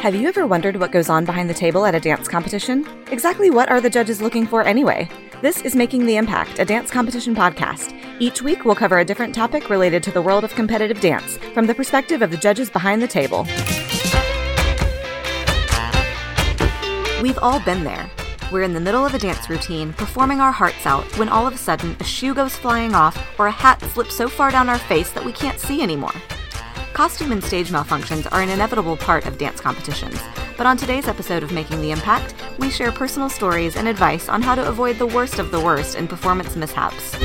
Have you ever wondered what goes on behind the table at a dance competition? Exactly what are the judges looking for anyway? This is Making the Impact, a dance competition podcast. Each week, we'll cover a different topic related to the world of competitive dance from the perspective of the judges behind the table. We've all been there. We're in the middle of a dance routine, performing our hearts out, when all of a sudden a shoe goes flying off or a hat slips so far down our face that we can't see anymore. Costume and stage malfunctions are an inevitable part of dance competitions, but on today's episode of Making the Impact, we share personal stories and advice on how to avoid the worst of the worst in performance mishaps.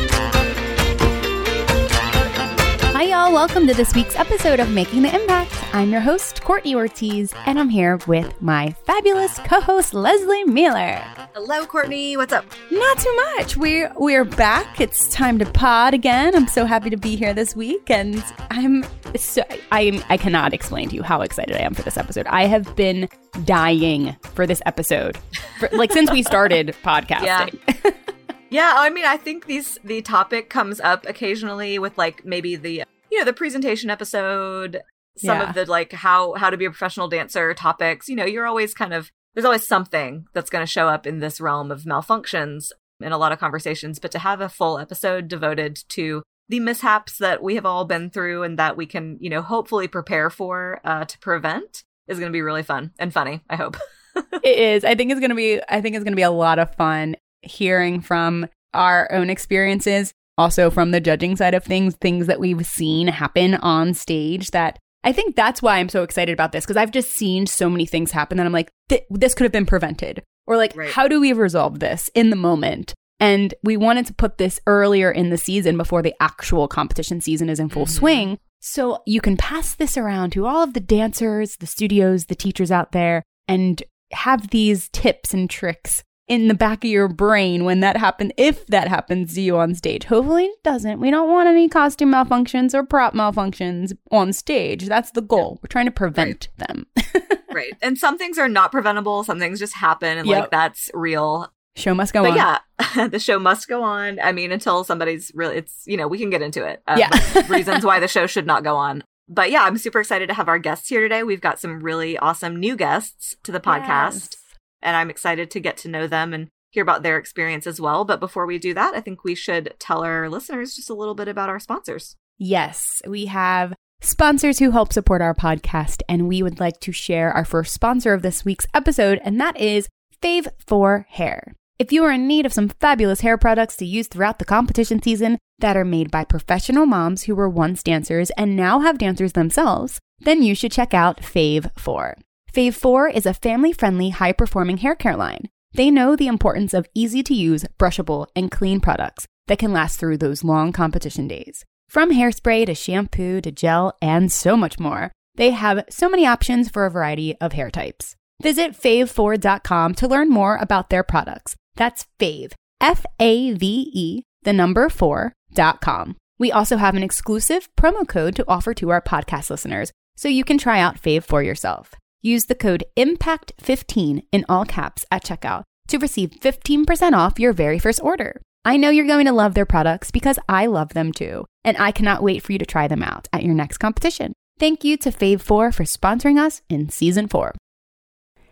Hi, y'all. Welcome to this week's episode of Making the Impact. I'm your host, Courtney Ortiz, and I'm here with my fabulous co host, Leslie Mueller. Hello, Courtney. What's up? Not too much. We're, we're back. It's time to pod again. I'm so happy to be here this week, and I'm so, I, I cannot explain to you how excited I am for this episode. I have been dying for this episode, for, like, since we started podcasting. Yeah. Yeah, I mean, I think these the topic comes up occasionally with like maybe the you know the presentation episode, some Yeah. of the like how how to be a professional dancer topics. You know, you're always kind of there's always something that's going to show up in this realm of malfunctions in a lot of conversations. But to have a full episode devoted to the mishaps that we have all been through and that we can you know hopefully prepare for uh, to prevent is going to be really fun and funny. I hope. it is. I think it's gonna be. I think it's gonna be a lot of fun hearing from our own experiences, also from the judging side of things, things that we've seen happen on stage. That I think that's why I'm so excited about this because I've just seen so many things happen that I'm like, th- this could have been prevented, or like, Right. how do we resolve this in the moment? And we wanted to put this earlier in the season before the actual competition season is in full Mhm. swing. So you can pass this around to all of the dancers, the studios, the teachers out there, and have these tips and tricks in the back of your brain when that happens, if that happens to you on stage. Hopefully it doesn't. We don't want any costume malfunctions or prop malfunctions on stage. That's the goal. We're trying to prevent them. right, and some things are not preventable. Some things just happen, and Yep. like that's real. Show must go but on. yeah, the show must go on. I mean, until somebody's really, it's, you know, we can get into it. Um, Yeah. reasons why the show should not go on. But yeah, I'm super excited to have our guests here today. We've got some really awesome new guests to the podcast, and I'm excited to get to know them and hear about their experience as well. But before we do that, I think we should tell our listeners just a little bit about our sponsors. Yes, we have sponsors who help support our podcast, and we would like to share our first sponsor of this week's episode, and that is Fave 4 Hair. If you are in need of some fabulous hair products to use throughout the competition season that are made by professional moms who were once dancers and now have dancers themselves, then you should check out Fave 4. Fave 4 is a family friendly, high performing hair care line. They know the importance of easy to use, brushable, and clean products that can last through those long competition days. From hairspray to shampoo to gel and so much more, they have so many options for a variety of hair types. Visit fave4.com to learn more about their products. That's fave, F A V E, the number 4.com. We also have an exclusive promo code to offer to our podcast listeners so you can try out Fave for yourself. Use the code IMPACT15 in all caps at checkout to receive 15% off your very first order. I know you're going to love their products because I love them too, and I cannot wait for you to try them out at your next competition. Thank you to Fave4 for sponsoring us in season 4.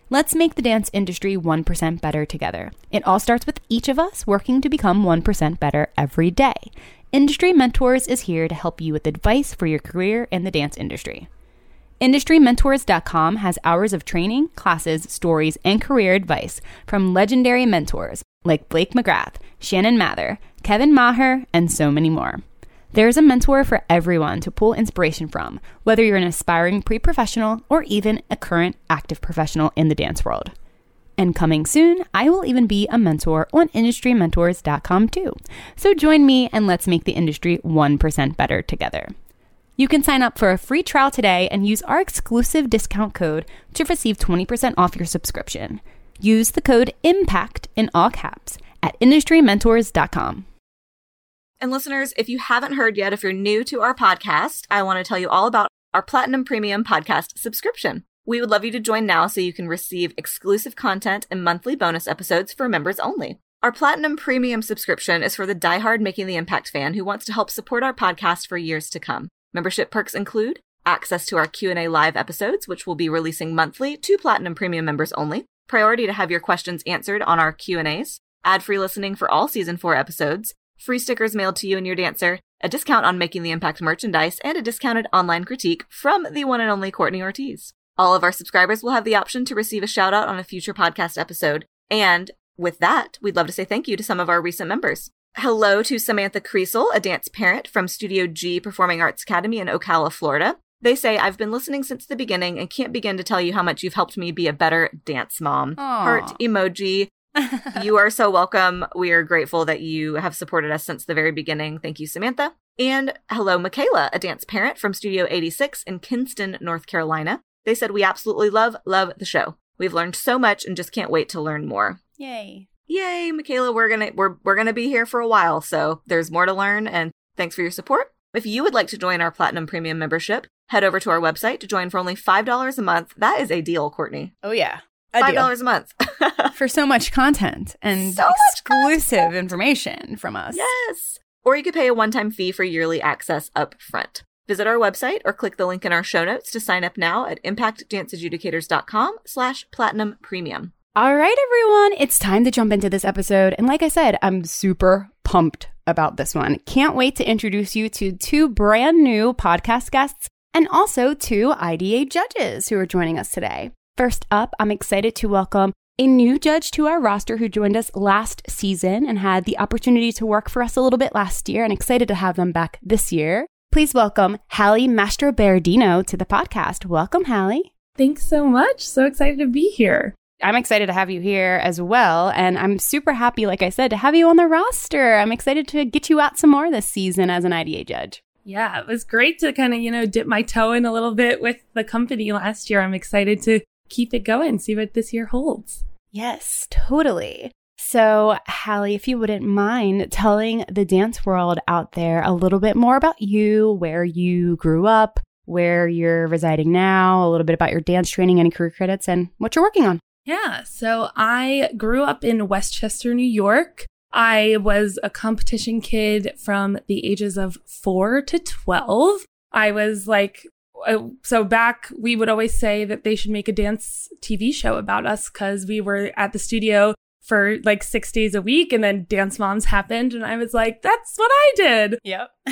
Let's make the dance industry 1% better together. It all starts with each of us working to become 1% better every day. Industry Mentors is here to help you with advice for your career in the dance industry. IndustryMentors.com has hours of training, classes, stories, and career advice from legendary mentors like Blake McGrath, Shannon Mather, Kevin Maher, and so many more. There's a mentor for everyone to pull inspiration from, whether you're an aspiring pre professional or even a current active professional in the dance world. And coming soon, I will even be a mentor on IndustryMentors.com too. So join me and let's make the industry 1% better together. You can sign up for a free trial today and use our exclusive discount code to receive 20% off your subscription. Use the code IMPACT in all caps at industrymentors.com. And listeners, if you haven't heard yet, if you're new to our podcast, I want to tell you all about our Platinum Premium podcast subscription. We would love you to join now so you can receive exclusive content and monthly bonus episodes for members only. Our Platinum Premium subscription is for the diehard Making the Impact fan who wants to help support our podcast for years to come. Membership perks include access to our Q&A live episodes, which we'll be releasing monthly to Platinum Premium members only, priority to have your questions answered on our Q&As, ad-free listening for all season 4 episodes, free stickers mailed to you and your dancer, a discount on Making the Impact merchandise, and a discounted online critique from the one and only Courtney Ortiz. All of our subscribers will have the option to receive a shout out on a future podcast episode. And with that, we'd love to say thank you to some of our recent members. Hello to Samantha Creasel, a dance parent from Studio G Performing Arts Academy in Ocala, Florida. They say, I've been listening since the beginning and can't begin to tell you how much you've helped me be a better dance mom. Aw. Heart emoji. you are so welcome. We are grateful that you have supported us since the very beginning. Thank you, Samantha. And hello, Michaela, a dance parent from Studio 86 in Kinston, North Carolina. They said, We absolutely love, love the show. We've learned so much and just can't wait to learn more. Yay. Yay, Michaela, we're gonna we're we're gonna be here for a while, so there's more to learn and thanks for your support. If you would like to join our Platinum Premium membership, head over to our website to join for only five dollars a month. That is a deal, Courtney. Oh, yeah. A Five deal. dollars a month. For so much content and So much exclusive information from us. yes. Or you could pay a one-time fee for yearly access up front. Visit our website or click the link in our show notes to sign up now at impactdanceadjudicators.com slash platinum premium. All right, everyone, it's time to jump into this episode. And like I said, I'm super pumped about this one. Can't wait to introduce you to two brand new podcast guests and also two IDA judges who are joining us today. First up, I'm excited to welcome a new judge to our roster who joined us last season and had the opportunity to work for us a little bit last year and excited to have them back this year. Please welcome Hallie Mastro Berardino to the podcast. Welcome, Hallie. Thanks so much. So excited to be here. I'm excited to have you here as well. And I'm super happy, like I said, to have you on the roster. I'm excited to get you out some more this season as an IDA judge. Yeah, it was great to kind of, you know, dip my toe in a little bit with the company last year. I'm excited to keep it going, see what this year holds. Yes, totally. So, Hallie, if you wouldn't mind telling the dance world out there a little bit more about you, where you grew up, where you're residing now, a little bit about your dance training, any career credits, and what you're working on. Yeah, so I grew up in Westchester, New York. I was a competition kid from the ages of four to 12. I was like, uh, so back, we would always say that they should make a dance TV show about us because we were at the studio for like six days a week and then Dance Moms happened. And I was like, that's what I did. Yep.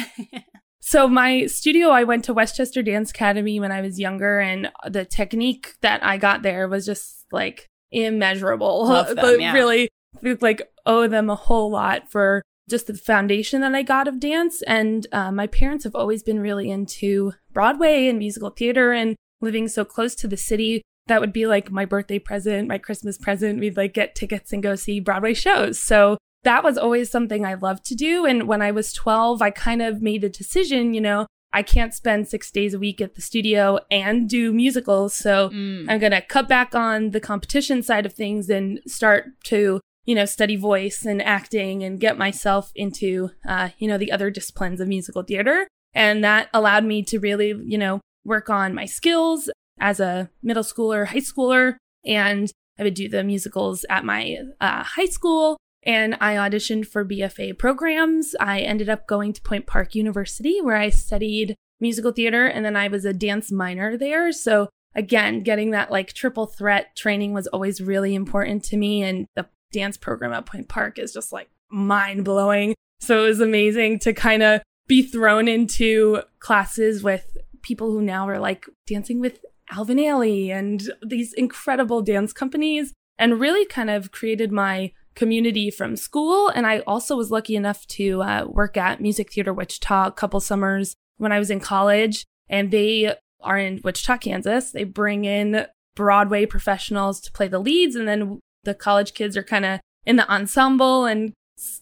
So my studio, I went to Westchester Dance Academy when I was younger, and the technique that I got there was just like immeasurable. Them, But yeah. Really, like owe them a whole lot for just the foundation that I got of dance. And uh, my parents have always been really into Broadway and musical theater, and living so close to the city. That would be like my birthday present, my Christmas present. We'd like get tickets and go see Broadway shows. So that was always something I loved to do. And when I was 12, I kind of made a decision, you know, I can't spend six days a week at the studio and do musicals. So Mm. I'm going to cut back on the competition side of things and start to, you know, study voice and acting and get myself into, uh, you know, the other disciplines of musical theater. And that allowed me to really, you know, work on my skills as a middle schooler, high schooler. And I would do the musicals at my uh, high school and I auditioned for BFA programs. I ended up going to Point Park University where I studied musical theater and then I was a dance minor there. So again, getting that like triple threat training was always really important to me and the dance program at Point Park is just like mind blowing. So it was amazing to kind of be thrown into classes with people who now are like dancing with Alvin Ailey and these incredible dance companies and really kind of created my community from school. And I also was lucky enough to uh, work at Music Theater Wichita a couple summers when I was in college. And they are in Wichita, Kansas. They bring in Broadway professionals to play the leads. And then the college kids are kind of in the ensemble and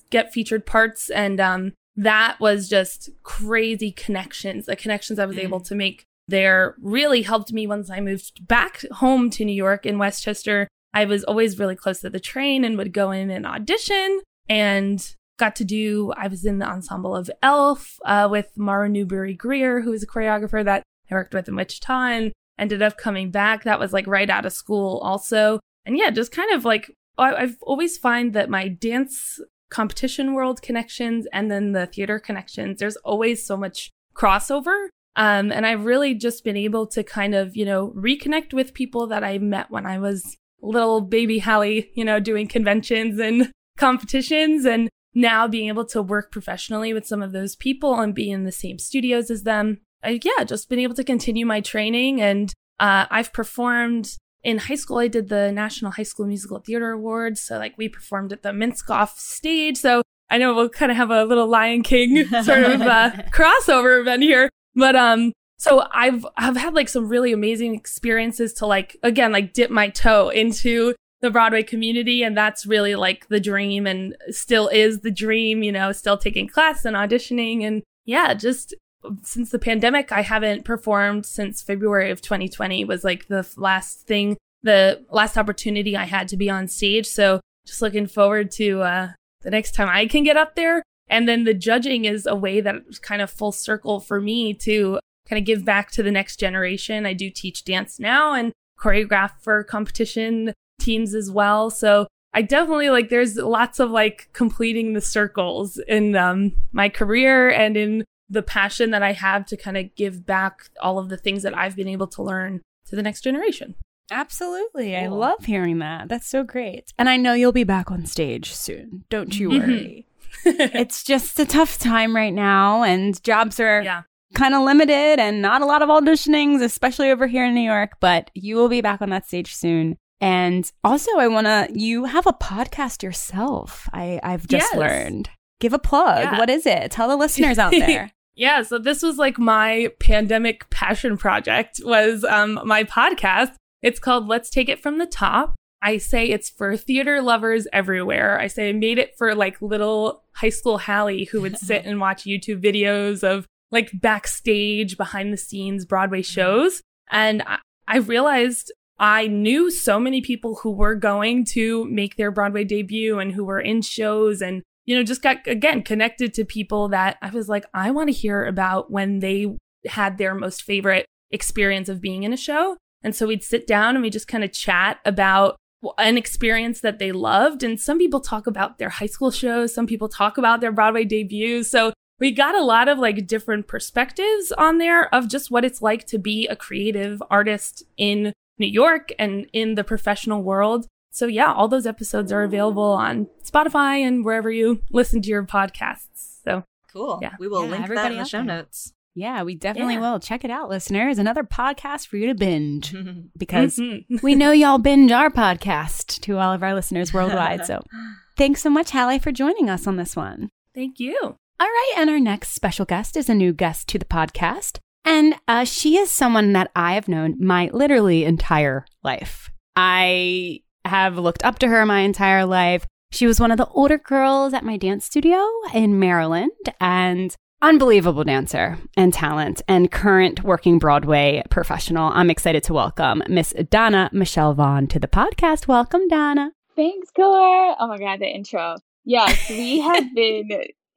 get featured parts. And um, that was just crazy connections. The connections I was Mm. able to make there really helped me once I moved back home to New York in Westchester. I was always really close to the train and would go in and audition and got to do, I was in the ensemble of Elf uh, with Mara Newbery Greer, who is a choreographer that I worked with in Wichita and ended up coming back. That was like right out of school also. And yeah, just kind of like, I- I've always find that my dance competition world connections and then the theater connections, there's always so much crossover. Um, and I've really just been able to kind of, you know, reconnect with people that I met when I was little baby Hallie, you know, doing conventions and competitions and now being able to work professionally with some of those people and be in the same studios as them. I, yeah, just been able to continue my training and uh, I've performed in high school. I did the National High School Musical Theater Awards. So like we performed at the Minskoff stage. So I know we'll kind of have a little Lion King sort of uh, crossover event here. But um, so I've I've had like some really amazing experiences to like again like dip my toe into the Broadway community, and that's really like the dream, and still is the dream. You know, still taking class and auditioning, and yeah, just since the pandemic, I haven't performed since February of 2020 was like the last thing, the last opportunity I had to be on stage. So just looking forward to uh, the next time I can get up there. And then the judging is a way that kind of full circle for me to kind of give back to the next generation. I do teach dance now and choreograph for competition teams as well. So I definitely like there's lots of like completing the circles in um, my career and in the passion that I have to kind of give back all of the things that I've been able to learn to the next generation. Absolutely. Cool. I love hearing that. That's so great. And I know you'll be back on stage soon. Don't you mm-hmm. worry. it's just a tough time right now, and jobs are yeah. Kind of limited and not a lot of auditionings, especially over here in New York. But you will be back on that stage soon. And also, I want to, you have a podcast yourself. I, I've just yes. learned. Give a plug. Yeah. What is it? Tell the listeners out there. yeah. So this was like my pandemic passion project was um, my podcast. It's called Let's Take It From the Top. I say it's for theater lovers everywhere. I say I made it for like little high school Hallie who would sit and watch YouTube videos of like backstage, behind the scenes Broadway mm-hmm. shows. And I, I realized I knew so many people who were going to make their Broadway debut and who were in shows and, you know, just got again connected to people that I was like, I want to hear about when they had their most favorite experience of being in a show. And so we'd sit down and we just kind of chat about an experience that they loved. And some people talk about their high school shows, some people talk about their Broadway debuts. So we got a lot of like different perspectives on there of just what it's like to be a creative artist in New York and in the professional world. So yeah, all those episodes are available on Spotify and wherever you listen to your podcasts. So cool. Yeah, we will yeah, link that in the show show notes. Yeah, we definitely yeah. will. Check it out, listeners. Another podcast for you to binge because mm-hmm. we know y'all binge our podcast to all of our listeners worldwide. So thanks so much, Hallie, for joining us on this one. Thank you. All right. And our next special guest is a new guest to the podcast. And uh, she is someone that I have known my literally entire life. I have looked up to her my entire life. She was one of the older girls at my dance studio in Maryland. And unbelievable dancer and talent and current working Broadway professional. I'm excited to welcome Miss Donna Michelle Vaughn to the podcast. Welcome, Donna. Thanks, Gore. Oh my God, the intro. Yes, we have been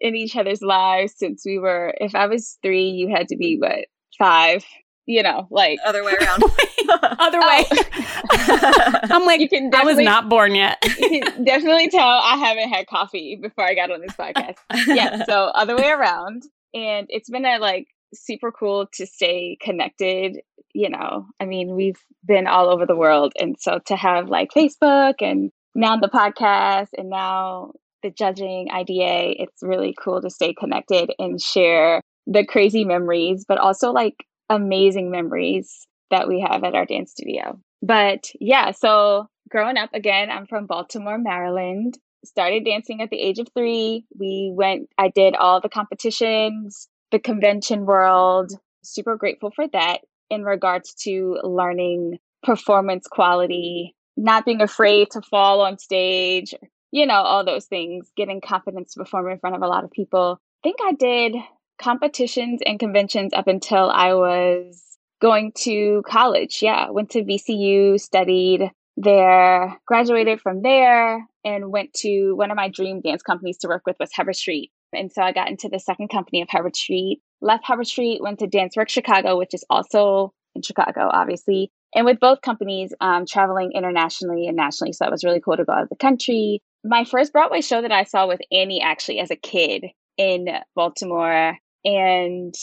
in each other's lives since we were, if I was three, you had to be, what, five? You know, like other way around. other way. Oh. I'm like, you can I was not born yet. you can definitely tell I haven't had coffee before I got on this podcast. Yeah, so other way around. And it's been a like super cool to stay connected. You know, I mean, we've been all over the world. And so to have like Facebook and now the podcast and now the judging IDA, it's really cool to stay connected and share the crazy memories, but also like amazing memories that we have at our dance studio. But yeah, so growing up, again, I'm from Baltimore, Maryland. Started dancing at the age of three. We went, I did all the competitions, the convention world. Super grateful for that in regards to learning performance quality, not being afraid to fall on stage, you know, all those things, getting confidence to perform in front of a lot of people. I think I did competitions and conventions up until I was going to college. Yeah, went to VCU, studied there, graduated from there, and went to one of my dream dance companies to work with was Hubbard Street. And so I got into the second company of Hubbard Street, left Hubbard Street, went to Dance Work Chicago, which is also in Chicago, obviously. And with both companies, um, traveling internationally and nationally. So it was really cool to go out of the country. My first Broadway show that I saw with Annie actually as a kid in Baltimore. And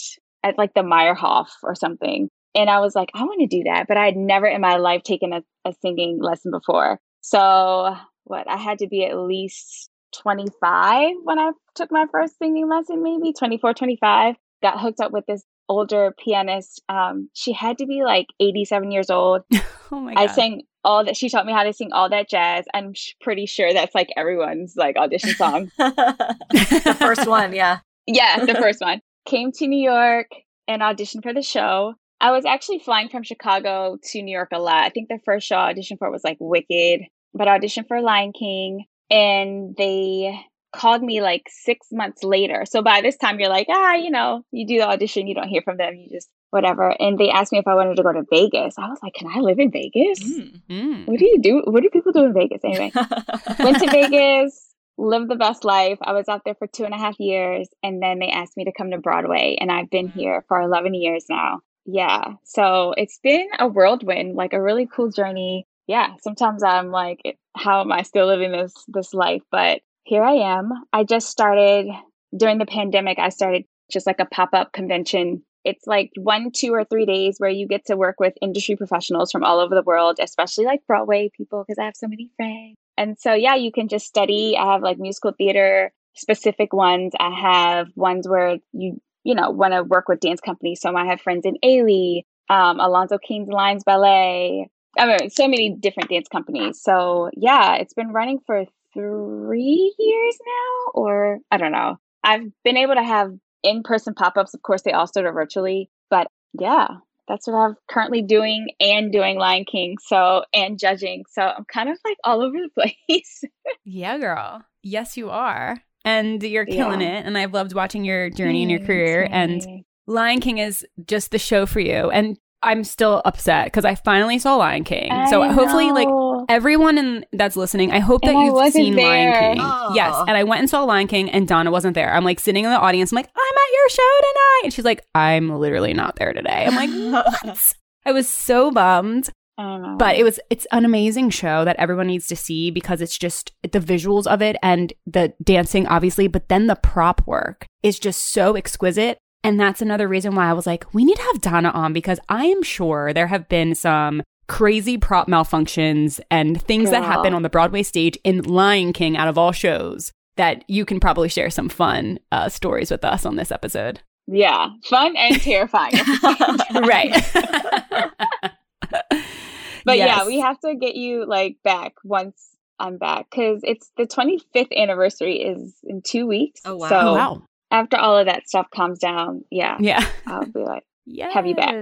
at like the Meyerhoff or something. And I was like, I want to do that. But I had never in my life taken a, a singing lesson before. So, what, I had to be at least 25 when I took my first singing lesson, maybe 24, 25. Got hooked up with this older pianist. Um, she had to be like 87 years old. oh my God. I sang all that. She taught me how to sing all that jazz. I'm sh- pretty sure that's like everyone's like audition song. the first one, yeah. yeah, the first one. Came to New York and auditioned for the show. I was actually flying from Chicago to New York a lot. I think the first show I auditioned for was like Wicked, but I auditioned for Lion King and they called me like six months later. So by this time, you're like, ah, you know, you do the audition, you don't hear from them, you just whatever. And they asked me if I wanted to go to Vegas. I was like, can I live in Vegas? Mm. Mm. What do you do? What do people do in Vegas anyway? Went to Vegas, lived the best life. I was out there for two and a half years, and then they asked me to come to Broadway, and I've been here for 11 years now. Yeah. So it's been a whirlwind, like a really cool journey. Yeah. Sometimes I'm like, how am I still living this this life? But here I am. I just started during the pandemic. I started just like a pop up convention. It's like one, two, or three days where you get to work with industry professionals from all over the world, especially like Broadway people, because I have so many friends. And so, yeah, you can just study. I have like musical theater specific ones. I have ones where you, you know, want to work with dance companies. So I have friends in Ailey, um, Alonzo King's Lines Ballet. I mean, so many different dance companies. So yeah, it's been running for three years now, or I don't know. I've been able to have in person pop ups. Of course, they all started virtually, but yeah, that's what I'm currently doing and doing Lion King. So, and judging. So I'm kind of like all over the place. yeah, girl. Yes, you are. And you're killing Yeah. it. And I've loved watching your journey and your career. And Lion King is just the show for you. And I'm still upset because I finally saw Lion King. so I hopefully, like, know. Everyone in, that's listening, I hope that And you've wasn't seen Lion. King. Oh. Yes. And I went and saw Lion King, and Donna wasn't there. I'm like sitting in the audience. I'm like, I'm at your show tonight. And she's like, I'm literally not there today. I'm like, what? I was so bummed. I. But it was it's an amazing show that everyone needs to see because it's just the visuals of it and the dancing obviously, but then the prop work is just so exquisite. And that's another reason why I was like, we need to have Donna on because I am sure there have been some crazy prop malfunctions and things that happen on the Broadway stage in Lion King out of all shows that you can probably share some fun uh, stories with us on this episode. yeah, fun and terrifying. right. But yeah, we have to get you like back once I'm back because it's the 25th anniversary is in two weeks. Oh, wow. So Oh, wow. after all of that stuff calms down, yeah, Yeah. I'll be like, Yes. have you back.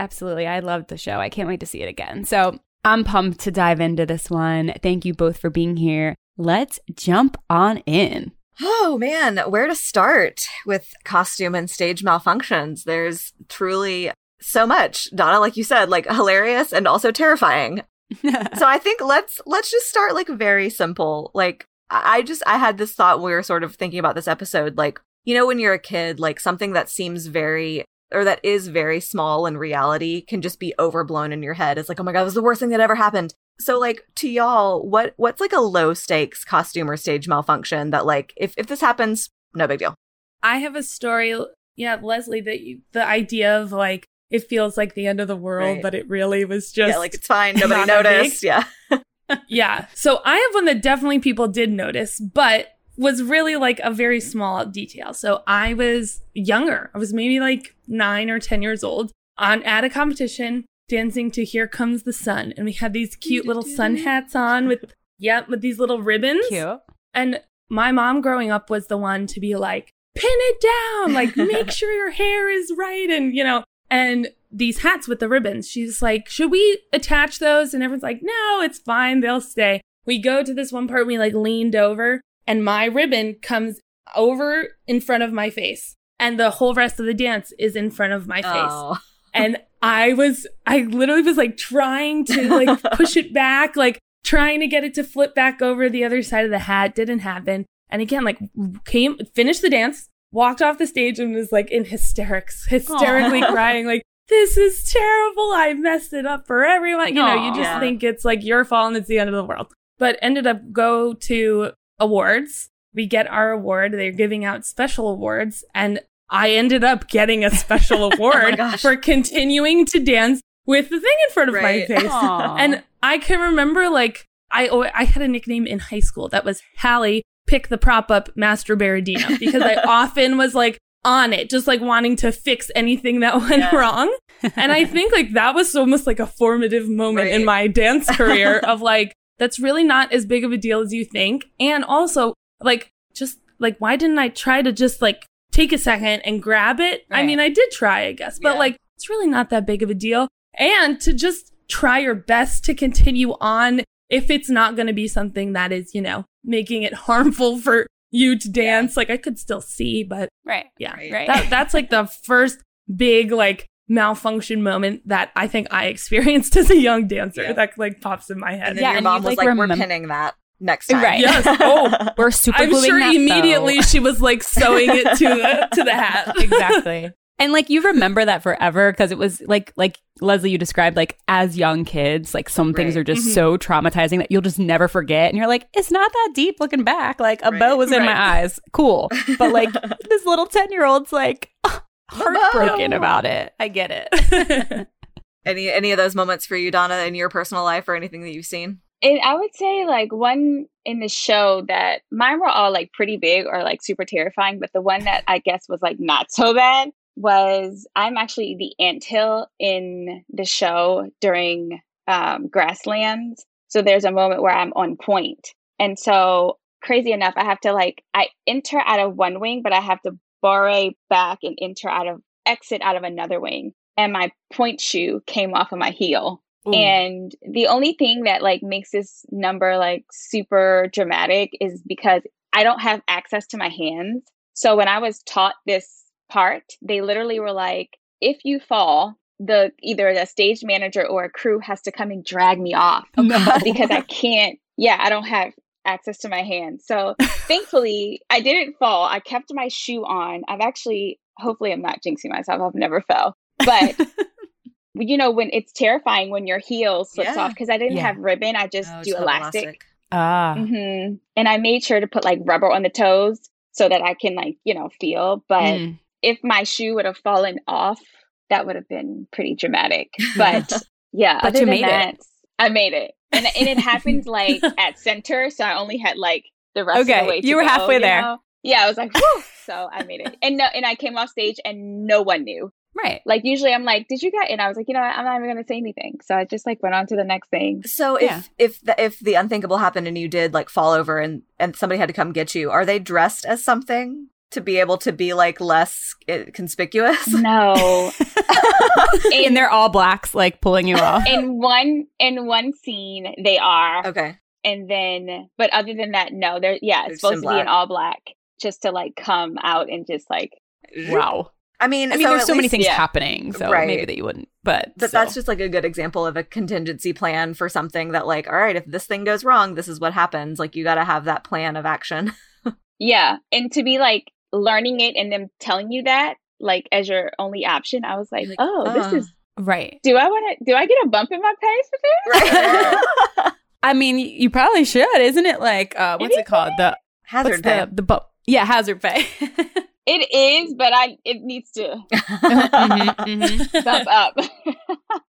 Absolutely. I loved the show. I can't wait to see it again. So I'm pumped to dive into this one. Thank you both for being here. Let's jump on in. Oh man, where to start with costume and stage malfunctions? There's truly so much. Donna, like you said, like hilarious and also terrifying. so I think let's let's just start like very simple. Like I just I had this thought when we were sort of thinking about this episode, like, you know, when you're a kid, like something that seems very or that is very small in reality can just be overblown in your head. It's like, oh my god, this is the worst thing that ever happened. So like to y'all, what what's like a low stakes costume or stage malfunction that like if, if this happens, no big deal. I have a story, yeah, Leslie, that you, the idea of like it feels like the end of the world, Right. but it really was just yeah, like it's fine. Nobody not that big. noticed. Yeah. yeah. So I have one that definitely people did notice, but was really like a very small detail. So I was younger. I was maybe like nine or 10 years old on at a competition dancing to Here Comes the Sun. And we had these cute little sun hats on with, yeah, with these little ribbons. Cute. And my mom growing up was the one to be like, pin it down, like make sure your hair is right. And, you know, and these hats with the ribbons, she's like, should we attach those? And everyone's like, no, it's fine. They'll stay. We go to this one part, we like leaned over and my ribbon comes over in front of my face. And the whole rest of the dance is in front of my face Oh. and I was I literally was like trying to like push it back, like trying to get it to flip back over the other side of the hat. Didn't happen. And again, like came finished the dance, walked off the stage and was like in hysterics, hysterically Aw. crying, like, this is terrible. I messed it up for everyone. You know, you just Yeah. think it's like your fault and it's the end of the world. But ended up go to awards. We get our award. They're giving out special awards. And I ended up getting a special award oh gosh. for continuing to dance with the thing in front of Right. my face. Aw. And I can remember like I I had a nickname in high school that was Hallie pick the prop up Mastro Berardino because I often was like on it, just like wanting to fix anything that went Yeah. wrong. And I think like that was almost like a formative moment in my dance career of like that's really not as big of a deal as you think. And also like just like why didn't I try to just like take a second and grab it? I mean, I did try, I guess, but Yeah. like it's really not that big of a deal. And to just try your best to continue on if it's not going to be something that is, you know, making it harmful for you to dance. Like I could still see, but right. yeah, Right. Right. that, that's like the first big like malfunction moment that I think I experienced as a young dancer Yeah. that like pops in my head. And Yeah, your and mom you, was like, like, "We're pinning that next time." Right. Yes. Oh, We're super I'm sure that immediately bow. she was like sewing it to the to the hat. exactly. And like you remember that forever because it was like like Leslie you described like as young kids like some things Right. are just Mhm. so traumatizing that you'll just never forget and you're like it's not that deep looking back like a bow was in Right. my eyes cool but like this little 10 year old's like heartbroken about it I get it Any any of those moments for you, Donna, in your personal life or anything that you've seen? And I would say like one in the show that mine were all like pretty big or like super terrifying, but the one that I guess was like not so bad was I'm actually the anthill in the show during um, Grasslands. So there's a moment where I'm on pointe. And so crazy enough, I have to like I enter out of one wing, but I have to borrow back and enter out of exit out of another wing. And my pointe shoe came off of my heel. And the only thing that like makes this number like super dramatic is because I don't have access to my hands. So when I was taught this part, they literally were like, if you fall, the either the stage manager or a crew has to come and drag me off no. because I can't, yeah, I don't have access to my hands. So thankfully, I didn't fall. I kept my shoe on. I've actually, hopefully, I'm not jinxing myself. I've never fell. But, you know, when it's terrifying when your heel slips Yeah. off because I didn't Yeah. have ribbon, I just Oh, do just elastic. ah hmm And I made sure to put like rubber on the toes so that I can, like, you know, feel. But Mm. if my shoe would have fallen off, that would have been pretty dramatic. But yeah, But other you than made it. I made it, and and it happened like at center, so I only had like the rest of Okay, the way. To you were go, halfway you there. know? Yeah, I was like, Whew! so I made it, and no, and I came off stage, and no one knew. right Like usually, I'm like, "Did you get?" And I was like, "You know, what? I'm not even gonna say anything." So I just like went on to the next thing. So if Yeah. if the, if the unthinkable happened and you did like fall over and and somebody had to come get you, are they dressed as something to be able to be like less uh, conspicuous? No, and they're all blacks like pulling you off in one in one scene they are, okay. and then but other than that, no. They're yeah, it's just supposed to be an all black, just to like come out and just like wow I mean, I mean so there's at so many things yeah. happening so Right. maybe that you wouldn't but But still. that's just like a good example of a contingency plan for something that, like, all right, if this thing goes wrong, this is what happens. Like, you got to have that plan of action. Yeah, and to be like learning it and them telling you that like as your only option, I was like, like, oh, "Oh." this is. right Do I want to? Do I get a bump in my face with this? Right. I mean, you probably should, isn't it? Like, uh, what's it called? The Hazard pay. the the bu- yeah, hazard pay. It is, but I it needs to Mhm, mhm. bump up.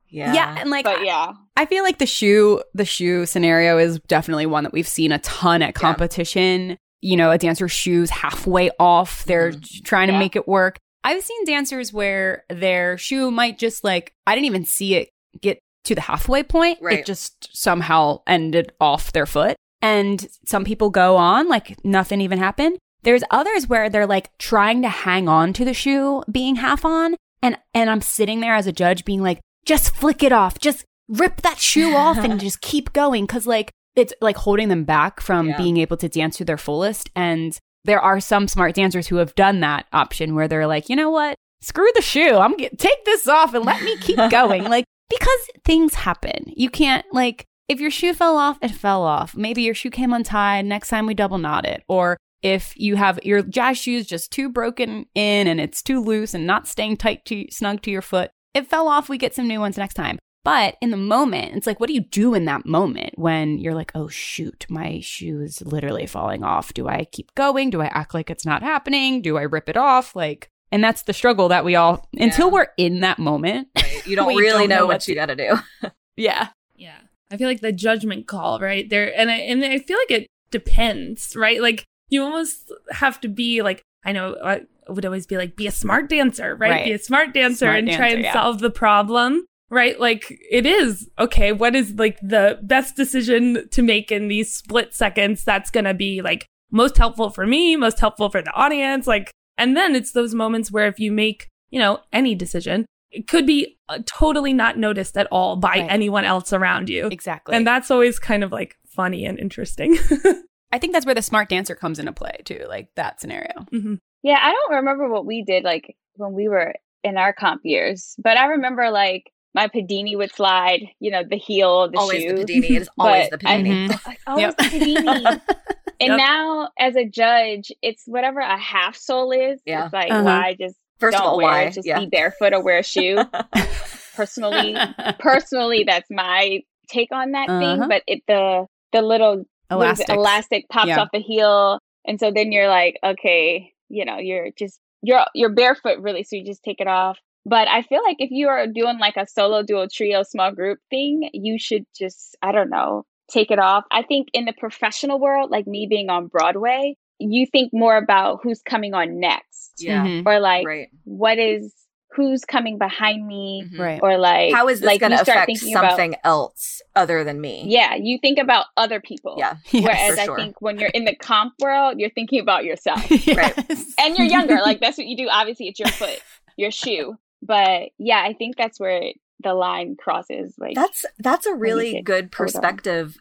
yeah. yeah. and like, but yeah, I feel like the shoe the shoe scenario is definitely one that we've seen a ton at competition. You know, a dancer's shoes halfway off, they're Mhm. trying to Yeah. make it work. I've seen dancers where their shoe might just like I didn't even see it get to the halfway point. Right. It just somehow ended off their foot. And some people go on like nothing even happened. There's others where they're like trying to hang on to the shoe being half on and and I'm sitting there as a judge being like just flick it off. Just rip that shoe off and just keep going cuz like it's like holding them back from Yeah. being able to dance to their fullest and there are some smart dancers who have done that option where they're like, "You know what? Screw the shoe. I'm get take this off and let me keep going." like because things happen. You can't like if your shoe fell off, it fell off. Maybe your shoe came untied. Next time we double knot it. Or if you have your jazz shoes just too broken in and it's too loose and not staying tight to snug to your foot, it fell off. We get some new ones next time. But in the moment, it's like, what do you do in that moment when you're like, oh shoot, my shoe is literally falling off? Do I keep going? Do I act like it's not happening? Do I rip it off? Like, And that's the struggle that we all, until we're in that moment. Right. You don't really don't know know what what you got to do. Yeah. Yeah. I feel like the judgment call, right? There and I and I feel like it depends, right? Like you almost have to be like I know I would always be like be a smart dancer, right? Right. Be a smart dancer Smart and try and yeah. solve the problem, right? Like it is okay, what is like the best decision to make in these split seconds that's going to be like most helpful for me, most helpful for the audience, like and then it's those moments where if you make, you know, any decision, it could be uh, totally not noticed at all by Right. anyone else around you. Exactly. And that's always kind of like funny and interesting. I think that's where the smart dancer comes into play too, like that scenario. Mhm. Yeah, I don't remember what we did like when we were in our comp years, but I remember like my Pedini would slide, you know, the heel the always shoe. Always the Pedini. It is always the But I- Pedini. Mhm. Like, always Yep. the Pedini. And Yep. now, as a judge, it's whatever a half sole is. Yeah. It's like, Uh-huh. why just First don't all, wear why? it, just Yeah. be barefoot or wear a shoe. personally, personally, that's my take on that Uh-huh. thing. But it the the little it, Elastic. elastic pops Yeah. off the heel, and so then you're like, okay, you know, you're just you're you're barefoot really, so you just take it off. But I feel like if you are doing like a solo, duo, trio, small group thing, you should just I don't know take it off. I think in the professional world, like me being on Broadway, you think more about who's coming on next, Yeah. Mhm. or like Right. what is who's coming behind me, Mhm. Right. or like How is this like going to affect thinking about- something else other than me? yeah, you think about other people. Yeah. Yes. Whereas for I sure. think when you're in the comp world, you're thinking about yourself. Yes. and you're younger. Like that's what you do. Obviously, it's your foot, your shoe. But yeah, I think that's where the line crosses. Like That's that's a really good perspective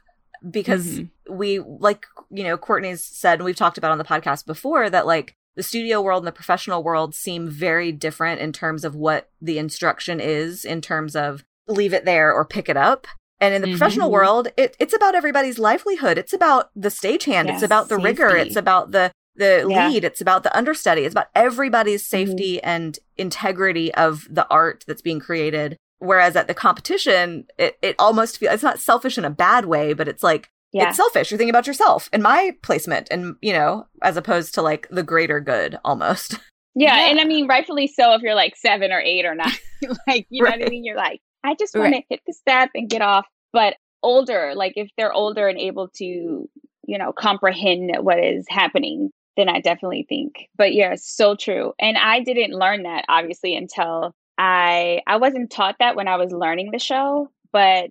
because Mhm. we like you know Courtney's said and we've talked about on the podcast before that like the studio world and the professional world seem very different in terms of what the instruction is in terms of leave it there or pick it up. And in the professional Mhm. world, it, it's about everybody's livelihood. It's about the stagehand. It's about the rigger. It's about the the Yeah. lead. It's about the understudy. It's about everybody's Mm-hmm. safety and integrity of the art that's being created. Whereas at the competition, it, it almost feels it's not selfish in a bad way, but it's like yeah, it's selfish. You're thinking about yourself and my placement, and you know, as opposed to like the greater good almost. yeah, Yeah. and I mean, rightfully so. If you're like seven or eight or nine, like you know what I mean. You're like, I just want Right. to hit the step and get off. But older, like if they're older and able to, you know, comprehend what is happening, then I definitely think. But yeah, so true. And I didn't learn that obviously until I I wasn't taught that when I was learning the show, but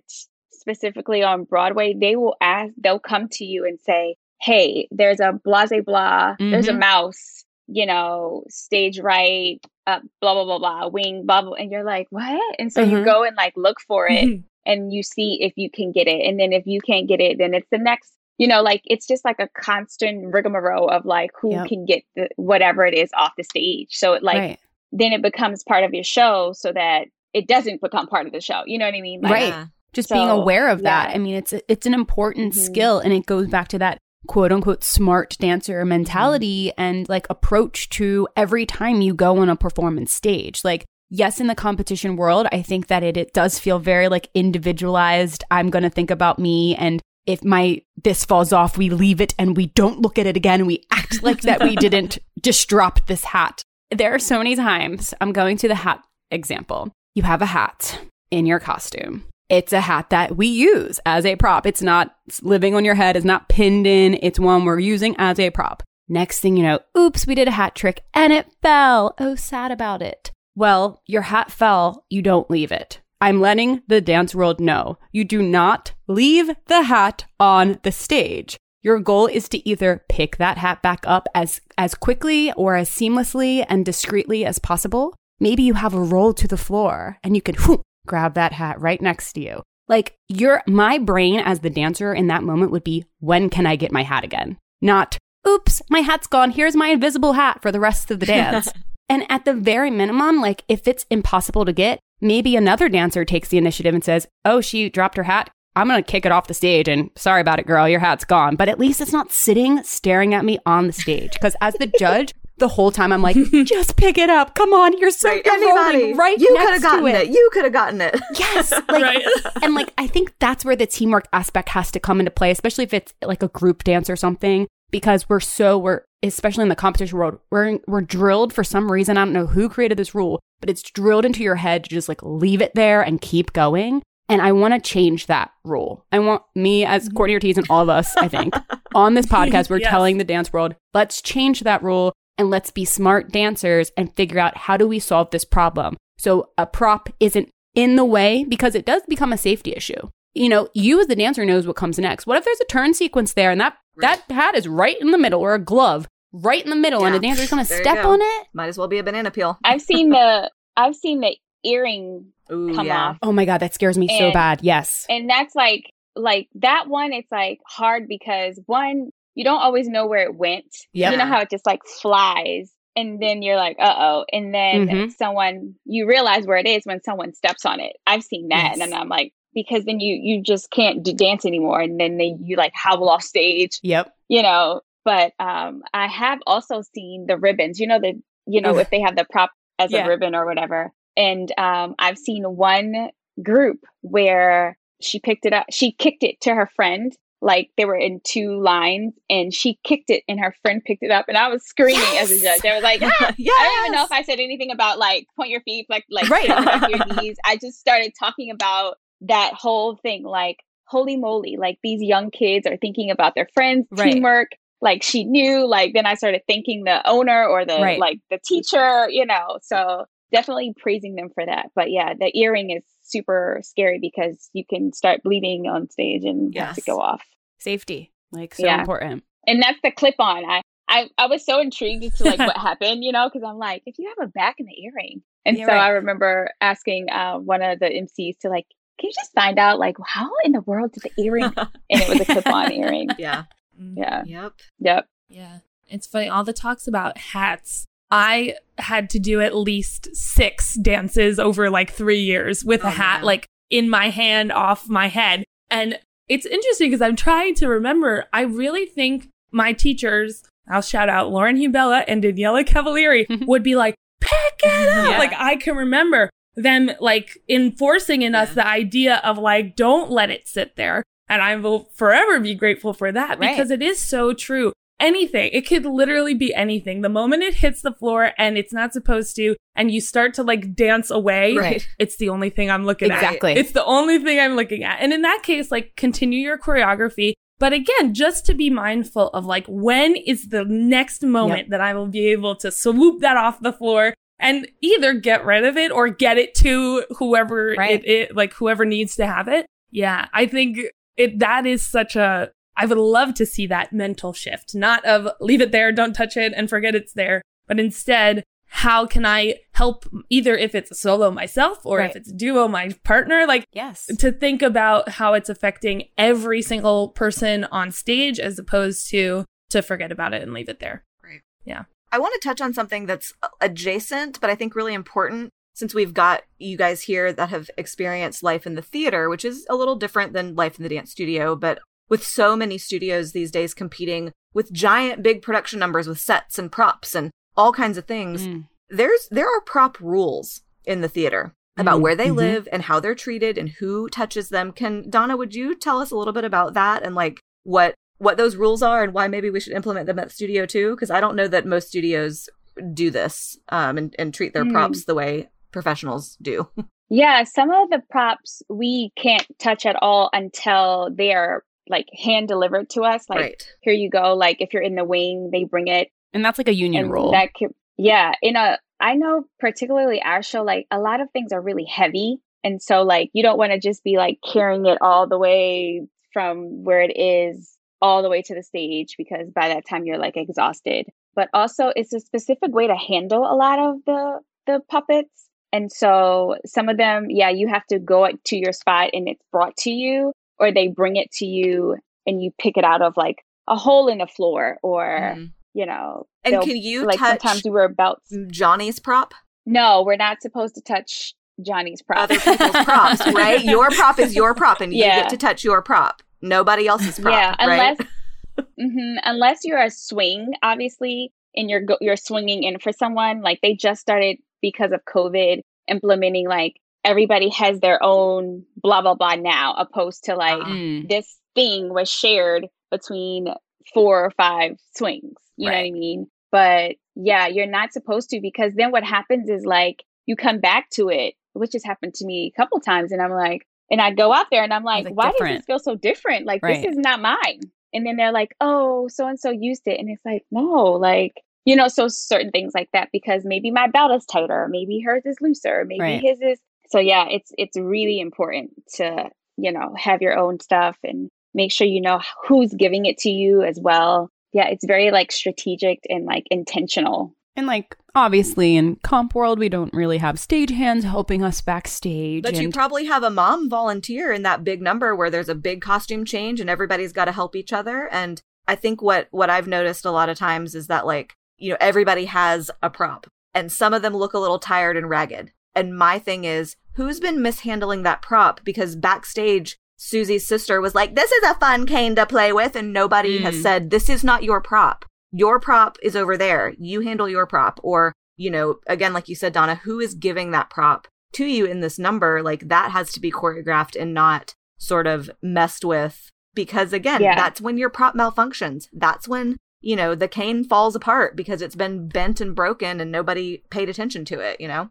specifically on Broadway, they will ask they'll come to you and say, "Hey, there's a blase blah, there's a Mhm. mouse, you know, stage right, uh, blah blah blah blah, wing blah blah," and you're like, "What?" And so you Mhm. go and like look for it and you see if you can get it. And then if you can't get it, then it's the next, you know, like it's just like a constant rigmarole of like who Yep. can get the, whatever it is off the stage. So it like right. then it becomes part of your show so that it doesn't become part of the show. You know what I mean? Like, Right. Yeah. Just So, being aware of that. yeah. I mean, it's a, it's an important Mhm. skill, and it goes back to that quote unquote smart dancer mentality and like approach to every time you go on a performance stage. Like, yes, in the competition world, I think that it, it does feel very like individualized. I'm going to think about me and if my this falls off, we leave it and we don't look at it again. We act like that we didn't just drop this hat. There are so many times I'm going to the hat example. You have a hat in your costume. It's a hat that we use as a prop. It's not living on your head. It's not pinned in. It's one we're using as a prop. Next thing you know, oops, we did a hat trick and it fell. Oh, sad about it. Well, your hat fell. You don't leave it. I'm letting the dance world know you do not leave the hat on the stage. Your goal is to either pick that hat back up as, as quickly or as seamlessly and discreetly as possible. Maybe you have a roll to the floor and you can whoop, grab that hat right next to you. Like your my brain as the dancer in that moment would be, when can I get my hat again? Not, oops, my hat's gone. Here's my invisible hat for the rest of the dance. And at the very minimum, like if it's impossible to get, maybe another dancer takes the initiative and says, Oh, she dropped her hat. I'm going to kick it off the stage and sorry about it, girl. Your hat's gone. But at least it's not sitting staring at me on the stage. Because as the judge, the whole time I'm like, just pick it up. Come on. You're so Right. you're Anybody. rolling right you could have gotten to it. You could have gotten it. Yes. Like, right. and like, I think that's where the teamwork aspect has to come into play, especially if it's like a group dance or something, because we're so, we're especially in the competition world, we're we're drilled for some reason. I don't know who created this rule, but it's drilled into your head to just like leave it there and keep going. And I want to change that rule. I want me as Mm-hmm. Courtney Ortiz and all of us, I think, on this podcast, we're Yes. telling the dance world, let's change that rule and let's be smart dancers and figure out how do we solve this problem. So a prop isn't in the way because it does become a safety issue. You know, you as the dancer knows what comes next. What if there's a turn sequence there and that that hat is right in the middle or a glove right in the middle and Yeah. the dancer's going to There step go. on it? Might as well be a banana peel. I've seen the I've seen the earring Ooh, come yeah. off. Oh my god, that scares me so bad. Yes. and that's like like that one it's like hard because one you don't always know where it went Yep. you know how it just like flies and then you're like uh-oh and then Mhm. someone you realize where it is when someone steps on it i've seen that and then i'm like because then you you just can't d- dance anymore and then they, you like howl off stage Yep. you know but um i have also seen the ribbons you know the you know if they have the prop as Yeah. a ribbon or whatever and um i've seen one group where she picked it up she kicked it to her friend like they were in two lines and she kicked it and her friend picked it up and i was screaming as a judge i was like ah! yes. I don't even know if I said anything about like point your feet, like like Right. on the back of your knees. I just started talking about that whole thing, like holy moly, like these young kids are thinking about their friends, Right. teamwork. Like she knew. Like then I started thanking the owner or the Right. like the teacher, you know. So definitely praising them for that. But yeah, the earring is super scary because you can start bleeding on stage and have to go off Safety. Like so Yeah. important. and that's the clip on. I, I I was so intrigued as to like what happened, you know, because I'm like, if you have a back in the earring, and so right. I remember asking uh, one of the MCs to like, can you just find out like how in the world did the earring? and it was a clip-on earring. Yeah. Mm-hmm. Yeah. Yep. Yep. Yeah. It's funny. All the talks about hats. I had to do at least six dances over like three years with Oh, a hat man. like in my hand off my head. And it's interesting because I'm trying to remember. I really think my teachers, I'll shout out Lauren Hubella and Daniela Cavalieri, would be like, pick it up. Yeah. Like I can remember them like enforcing in us the idea of like, don't let it sit there. And I will forever be grateful for that Right. because it is so true. Anything, it could literally be anything. The moment it hits the floor and it's not supposed to, and you start to like dance away, Right. it's the only thing I'm looking at. Exactly. at. It's the only thing I'm looking at. And in that case, like continue your choreography. But again, just to be mindful of like when is the next moment that I will be able to swoop that off the floor and either get rid of it or get it to whoever Right. it, it like whoever needs to have it. Yeah, I think it that is such a I would love to see that mental shift, not of leave it there, don't touch it and forget it's there, but instead how can I help either if it's a solo myself or Right. if it's duo my partner like Yes. to think about how it's affecting every single person on stage as opposed to to forget about it and leave it there. Right. Yeah. I want to touch on something that's adjacent, but I think really important since we've got you guys here that have experienced life in the theater, which is a little different than life in the dance studio, but with so many studios these days competing with giant big production numbers with sets and props and all kinds of things, Mm. there's there are prop rules in the theater about Mhm, where they mhm. live and how they're treated and who touches them. Can Donna, would you tell us a little bit about that and like what what those rules are and why maybe we should implement them at the studio too? Because I don't know that most studios do this um, and, and treat their Hmm. props the way professionals do. Yeah, some of the props we can't touch at all until they are like hand delivered to us. Like right. here you go. Like if you're in the wing, they bring it. And that's like a union and rule. That could, yeah. In a, I know particularly our show, like a lot of things are really heavy, and so like you don't want to just be like carrying it all the way from where it is all the way to the stage because by that time you're like exhausted. But also, it's a specific way to handle a lot of the the puppets. And so some of them, yeah, you have to go to your spot and it's brought to you, or they bring it to you and you pick it out of like a hole in the floor, or Mhm. you know. And can you like sometimes we were about Johnny's prop? No, we're not supposed to touch Johnny's prop. Other people's props, right? Your prop is your prop, and you Yeah. get to touch your prop. Nobody else's prop, yeah, right? unless Mhm, unless you're a swing, obviously, and you're go- you're swinging in for someone. Like they just started because of COVID implementing like everybody has their own blah blah blah now, opposed to like Ah. Mm. this thing was shared between four or five swings. You right. know what I mean? But yeah, you're not supposed to because then what happens is like you come back to it, which has happened to me a couple times, and I'm like, and I go out there and I'm like, like why different. does this feel so different? Like right. this is not mine. And then they're like, oh, so and so used it, and it's like, no, like you know, so certain things like that because maybe my belt is tighter, maybe hers is looser, maybe right. his is. So yeah, it's it's really important to you know have your own stuff and make sure you know who's giving it to you as well. Yeah, it's very like strategic and like intentional. And like obviously in comp world we don't really have stage hands helping us backstage. But and- you probably have a mom volunteer in that big number where there's a big costume change and everybody's got to help each other and I think what what I've noticed a lot of times is that like you know, everybody has a prop and some of them look a little tired and ragged. And my thing is, who's been mishandling that prop? Because backstage, Susie's sister was like, this is a fun cane to play with. And nobody mm. has said, this is not your prop. Your prop is over there. You handle your prop. Or, you know, again, like you said, Donna, who is giving that prop to you in this number? Like that has to be choreographed and not sort of messed with. Because again, yeah. that's when your prop malfunctions. That's when you know, the cane falls apart because it's been bent and broken and nobody paid attention to it, you know?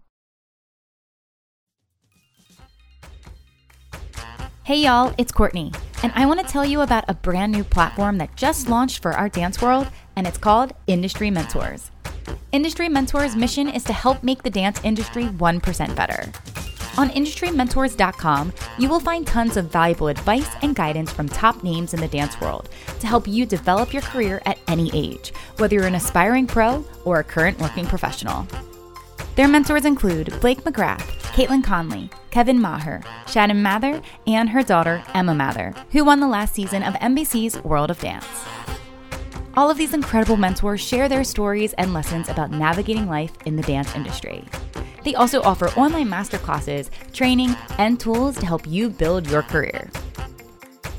Hey y'all, it's Courtney, and I want to tell you about a brand new platform that just launched for our dance world, and it's called Industry Mentors. Industry Mentors' mission is to help make the dance industry 1% better. On industrymentors.com, you will find tons of valuable advice and guidance from top names in the dance world to help you develop your career at any age, whether you're an aspiring pro or a current working professional. Their mentors include Blake McGrath, Caitlin Conley, Kevin Maher, Shannon Mather, and her daughter, Emma Mather, who won the last season of NBC's World of Dance. All of these incredible mentors share their stories and lessons about navigating life in the dance industry. They also offer online masterclasses, training, and tools to help you build your career.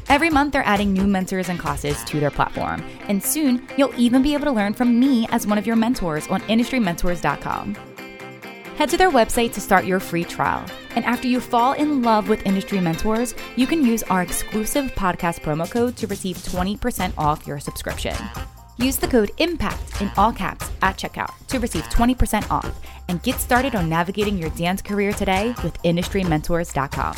Every month, they're adding new mentors and classes to their platform, and soon you'll even be able to learn from me as one of your mentors on industrymentors.com. Head to their website to start your free trial. And after you fall in love with industry mentors, you can use our exclusive podcast promo code to receive 20% off your subscription. Use the code IMPACT in all caps at checkout to receive 20% off and get started on navigating your dance career today with IndustryMentors.com.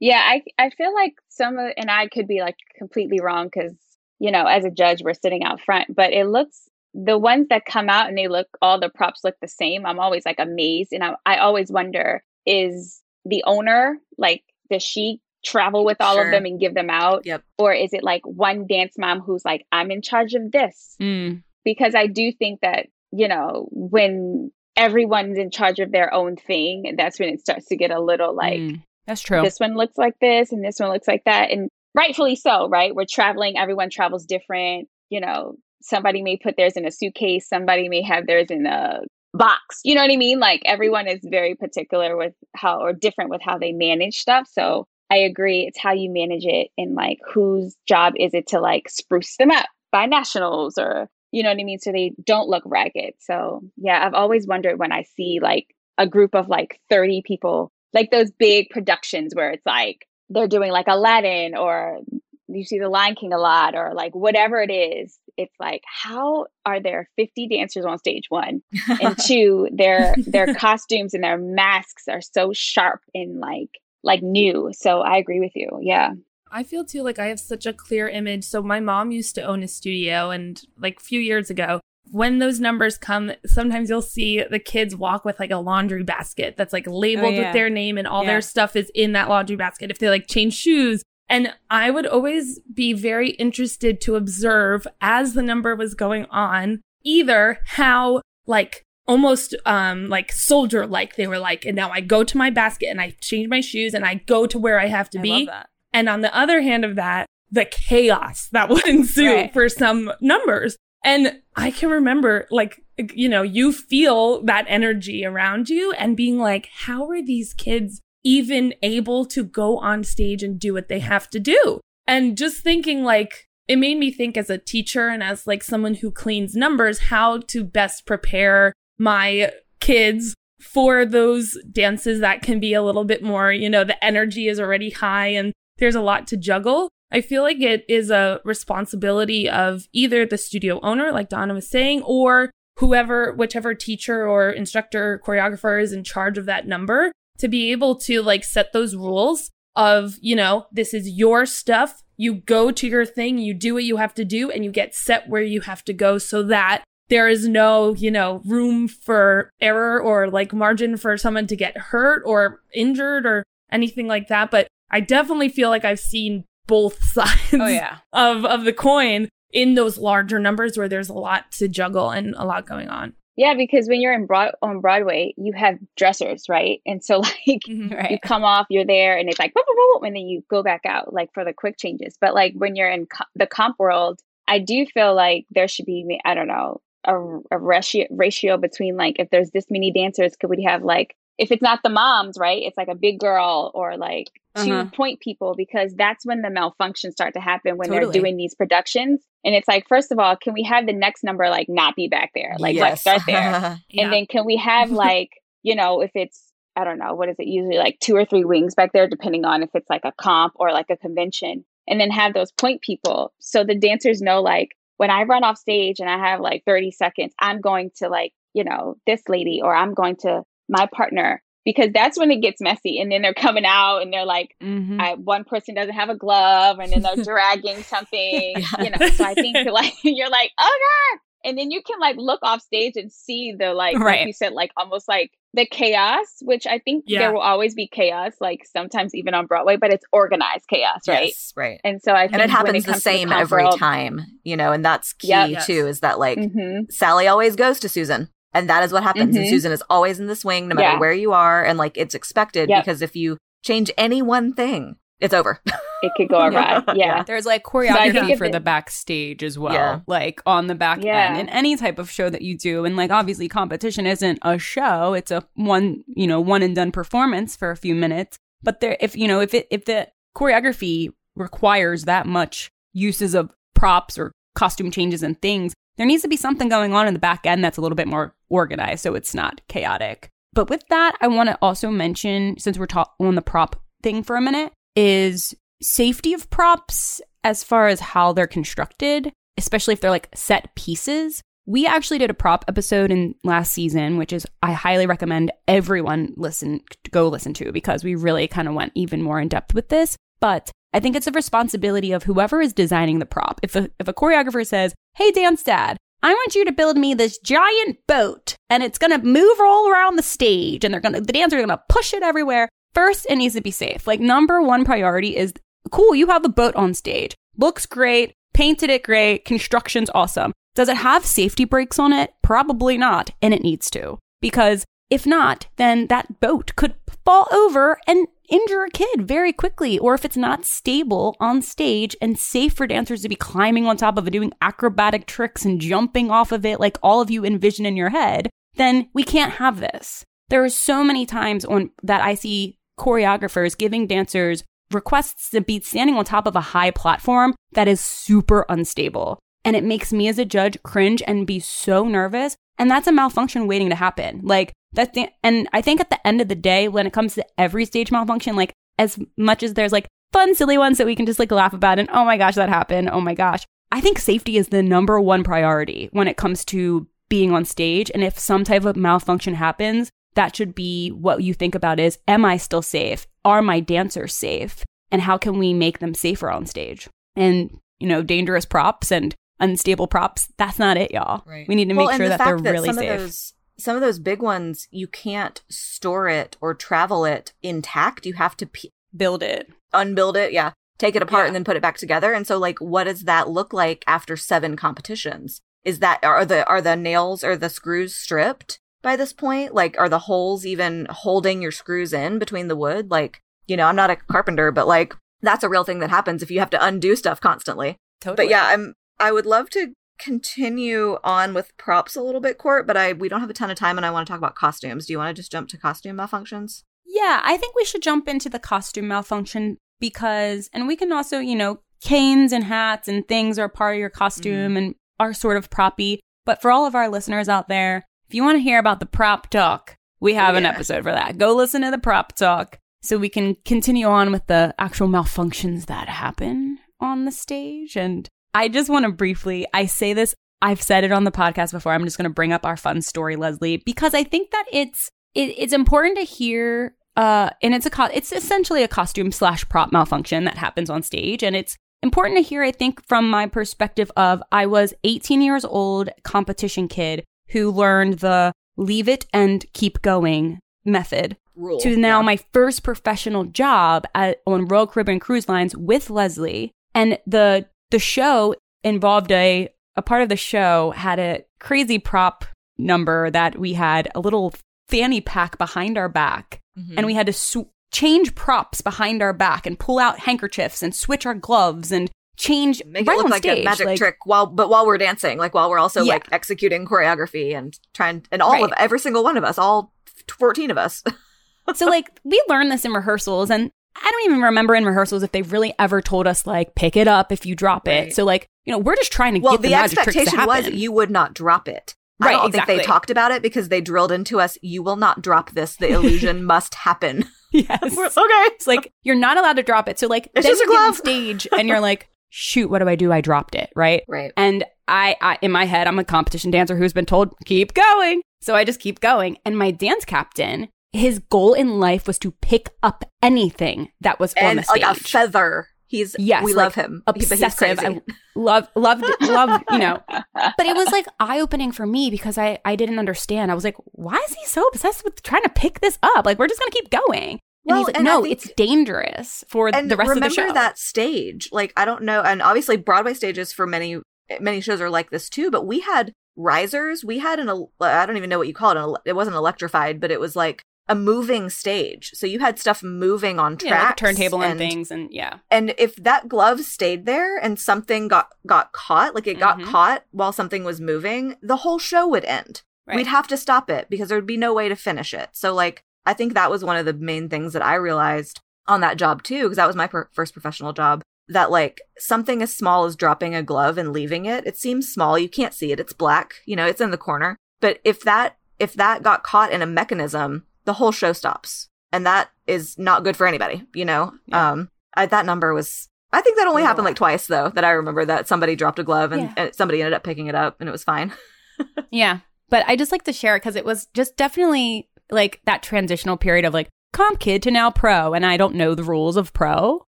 Yeah, I, I feel like some of, and I could be like completely wrong because, you know, as a judge, we're sitting out front, but it looks, the ones that come out and they look, all the props look the same. I'm always like amazed. And I, I always wonder, is the owner, like, does she travel with all sure. of them and give them out? Yep. Or is it like one dance mom who's like, I'm in charge of this? Mm. Because I do think that, you know, when everyone's in charge of their own thing, that's when it starts to get a little like, mm. that's true. This one looks like this and this one looks like that. And rightfully so, right? We're traveling, everyone travels different. You know, somebody may put theirs in a suitcase, somebody may have theirs in a box. You know what I mean? Like everyone is very particular with how or different with how they manage stuff. So I agree. It's how you manage it and like whose job is it to like spruce them up by nationals or you know what I mean? So they don't look ragged. So yeah, I've always wondered when I see like a group of like 30 people, like those big productions where it's like they're doing like Aladdin or you see the Lion King a lot or like whatever it is. It's like how are there 50 dancers on stage one and two their their costumes and their masks are so sharp and like like new. So I agree with you. Yeah. I feel too like I have such a clear image. So my mom used to own a studio and like a few years ago, when those numbers come, sometimes you'll see the kids walk with like a laundry basket that's like labeled oh, yeah. with their name and all yeah. their stuff is in that laundry basket if they like change shoes. And I would always be very interested to observe as the number was going on, either how like almost um like soldier like they were like and now i go to my basket and i change my shoes and i go to where i have to I be. and on the other hand of that the chaos that would ensue right. for some numbers. And i can remember like you know you feel that energy around you and being like how are these kids even able to go on stage and do what they have to do? And just thinking like it made me think as a teacher and as like someone who cleans numbers how to best prepare my kids for those dances that can be a little bit more, you know, the energy is already high and there's a lot to juggle. I feel like it is a responsibility of either the studio owner, like Donna was saying, or whoever, whichever teacher or instructor, choreographer is in charge of that number to be able to like set those rules of, you know, this is your stuff. You go to your thing, you do what you have to do, and you get set where you have to go so that there is no, you know, room for error or like margin for someone to get hurt or injured or anything like that. But I definitely feel like I've seen both sides Oh yeah. of, of the coin in those larger numbers where there's a lot to juggle and a lot going on. Yeah, because when you're in broad on Broadway, you have dressers, right? And so like mm-hmm. you Right. come off, you're there, and it's like boop, boop, boop, and then you go back out like for the quick changes. But like when you're in co- the comp world, I do feel like there should be I don't know a, a ratio ratio between like if there's this many dancers, could we have like if it's not the moms, right? It's like a big girl or like 2 Uh-huh. point people because that's when the malfunctions start to happen when Totally. they're doing these productions. And it's like, first of all, can we have the next number like not be back there? Like let's start there. Yeah. And then can we have like, you know, if it's I don't know, what is it usually like two or three wings back there, depending on if it's like a comp or like a convention, and then have those point people. So the dancers know like when I run off stage and I have like 30 seconds, I'm going to like, you know, this lady or I'm going to my partner because that's when it gets messy. And then they're coming out and they're like, Mhm. I, one person doesn't have a glove and then they're dragging something, you know. So I think like you're like, oh god, and then you can like look off stage and see the like, Right. like you said, like almost like the chaos, which I think Yeah. there will always be chaos, like sometimes even on Broadway, but it's organized chaos, right? Yes, right. And so I think And it when happens the same comp every world- time, you know, and that's key Yep. Yes. too, is that like Mhm. Sally always goes to Susan. And that is what happens. And Mhm. Susan is always in the swing, no matter Yeah. where you are. And like it's expected Yep. because if you change any one thing, it's over. It could go awry. Yeah. Yeah. There's like choreography for the backstage as well, Yeah. like on the back Yeah. end in any type of show that you do. And like obviously competition isn't a show; it's a one you know one and done performance for a few minutes. But there, if you know if it if the choreography requires that much uses of props or costume changes and things, there needs to be something going on in the back end that's a little bit more organized, so it's not chaotic. But with that, I want to also mention, since we're ta- on the prop thing for a minute, is safety of props as far as how they're constructed, especially if they're like set pieces. We actually did a prop episode in last season, which is I highly recommend everyone listen go listen to because we really kind of went even more in depth with this. But I think it's a responsibility of whoever is designing the prop. If a, if a choreographer says, "Hey, dance dad, I want you to build me this giant boat and it's going to move all around the stage and they're going to the dancers are going to push it everywhere." First, it needs to be safe. Like number one priority is cool, you have a boat on stage. Looks great, painted it great, construction's awesome. Does it have safety brakes on it? Probably not, and it needs to. Because if not, then that boat could fall over and injure a kid very quickly. Or if it's not stable on stage and safe for dancers to be climbing on top of it, doing acrobatic tricks and jumping off of it like all of you envision in your head, then we can't have this. There are so many times on that I see choreographers giving dancers requests to be standing on top of a high platform that is super unstable. And it makes me as a judge cringe and be so nervous. And that's a malfunction waiting to happen. Like that's the, and I think at the end of the day, when it comes to every stage malfunction, like as much as there's like fun, silly ones that we can just like laugh about and oh my gosh, that happened. Oh my gosh. I think safety is the number one priority when it comes to being on stage. And if some type of malfunction happens, that should be what you think about is, am I still safe? Are my dancers safe? And how can we make them safer on stage? And, you know, dangerous props and unstable props, that's not it, y'all. Right. We need to make and sure the that they're fact that really some safe. Of those, some of those big ones, you can't store it or travel it intact. You have to p- Build it. unbuild it, yeah, take it apart Yeah. and then put it back together. And so, like, what does that look like after seven competitions? Is that are the are the nails or the screws stripped by this point? Like, are the holes even holding your screws in between the wood? Like, you know, I'm not a carpenter, but like, that's a real thing that happens if you have to undo stuff constantly. Totally. But yeah, I'm I would love to continue on with props a little bit, Court, but I we don't have a ton of time and I want to talk about costumes. Do you want to just jump to costume malfunctions? Yeah, I think we should jump into the costume malfunction because, and we can also, you know, canes and hats and things are part of your costume mm-hmm. and are sort of proppy. But for all of our listeners out there, if you want to hear about the prop talk, we have an episode for that. Go listen to the prop talk. so we can continue on with the actual malfunctions that happen on the stage. And I just want to briefly, I say this, I've said it on the podcast before. I'm just going to bring up our fun story, Leslie, because I think that it's it, it's important to hear. Uh, and it's a co- it's essentially a costume slash prop malfunction that happens on stage, and it's important to hear. I think from my perspective of I was 18 years old, competition kid who learned the leave it and keep going method Rule. to now Yeah. my first professional job at, on Royal Caribbean Cruise Lines with Leslie. And the the show involved a a part of the show had a crazy prop number that we had a little fanny pack behind our back, Mhm. and we had to sw- change props behind our back and pull out handkerchiefs and switch our gloves and change make right it look like stage. a magic like- trick while but while we're dancing like while we're also Yeah. like executing choreography and trying and all Right. of every single one of us all 14 of us so like we learned this in rehearsals and I don't even remember in rehearsals if they really ever told us like pick it up if you drop Right. it. So like, you know, we're just trying to well get the, the magic tricks to expectation was you would not drop it i Right, don't think they talked about it because they drilled into us you will not drop this the illusion must happen yes. Okay It's like you're not allowed to drop it. So like It's then you get on stage and you're like, shoot, what do I do? I dropped it, right? right And I, I in my head, I'm a competition dancer who's been told, keep going. So I just keep going. And my dance captain, his goal in life was to pick up anything that was on and the stage. like a feather he's Yes, we like, love him obsessive. I love, loved, loved, you know. But it was like eye opening for me because I, I didn't understand. I was like, why is he so obsessed with trying to pick this up? Like, we're just going to keep going. And Well, and no, think- it's dangerous for and the rest remember of the show. that stage like i don't know and obviously broadway stages for many many shows are like this too but we had risers we had an i don't even know what you call it an it wasn't electrified but it was like a moving stage so you had stuff moving on tracks yeah, like turntable and, things, and yeah, and if that glove stayed there and something got got caught like it got Mhm. caught while something was moving the whole show would end right. we'd have to stop it because there would be no way to finish it. So like I think that was one of the main things that I realized on that job too because that was my per- first professional job that like something as small as dropping a glove and leaving it it seems small you can't see it it's black you know it's in the corner but if that if that got caught in a mechanism the whole show stops and that is not good for anybody you know Yeah. um I, that number was I think that only a happened like twice though that I remember that somebody dropped a glove and, Yeah. and somebody ended up picking it up and it was fine yeah. But I just like to share it because it was just definitely like that transitional period of like comp kid to now pro, and I don't know the rules of pro.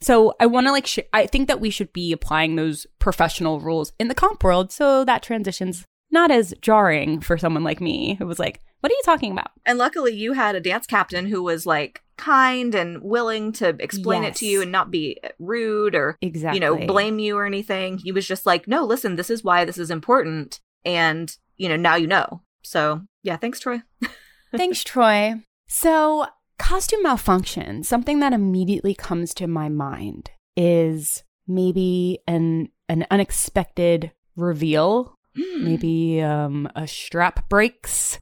So I want to like, sh- I think that we should be applying those professional rules in the comp world so that transition's not as jarring for someone like me who was like, what are you talking about? And luckily, you had a dance captain who was like kind and willing to explain it to you and not be rude or, Exactly. you know, blame you or anything. He was just like, no, listen, this is why this is important. And, you know, now you know. So, yeah, thanks, Troy. Thanks, Troy. So, costume malfunction, something that immediately comes to my mind is maybe an an unexpected reveal. Maybe um, a strap breaks.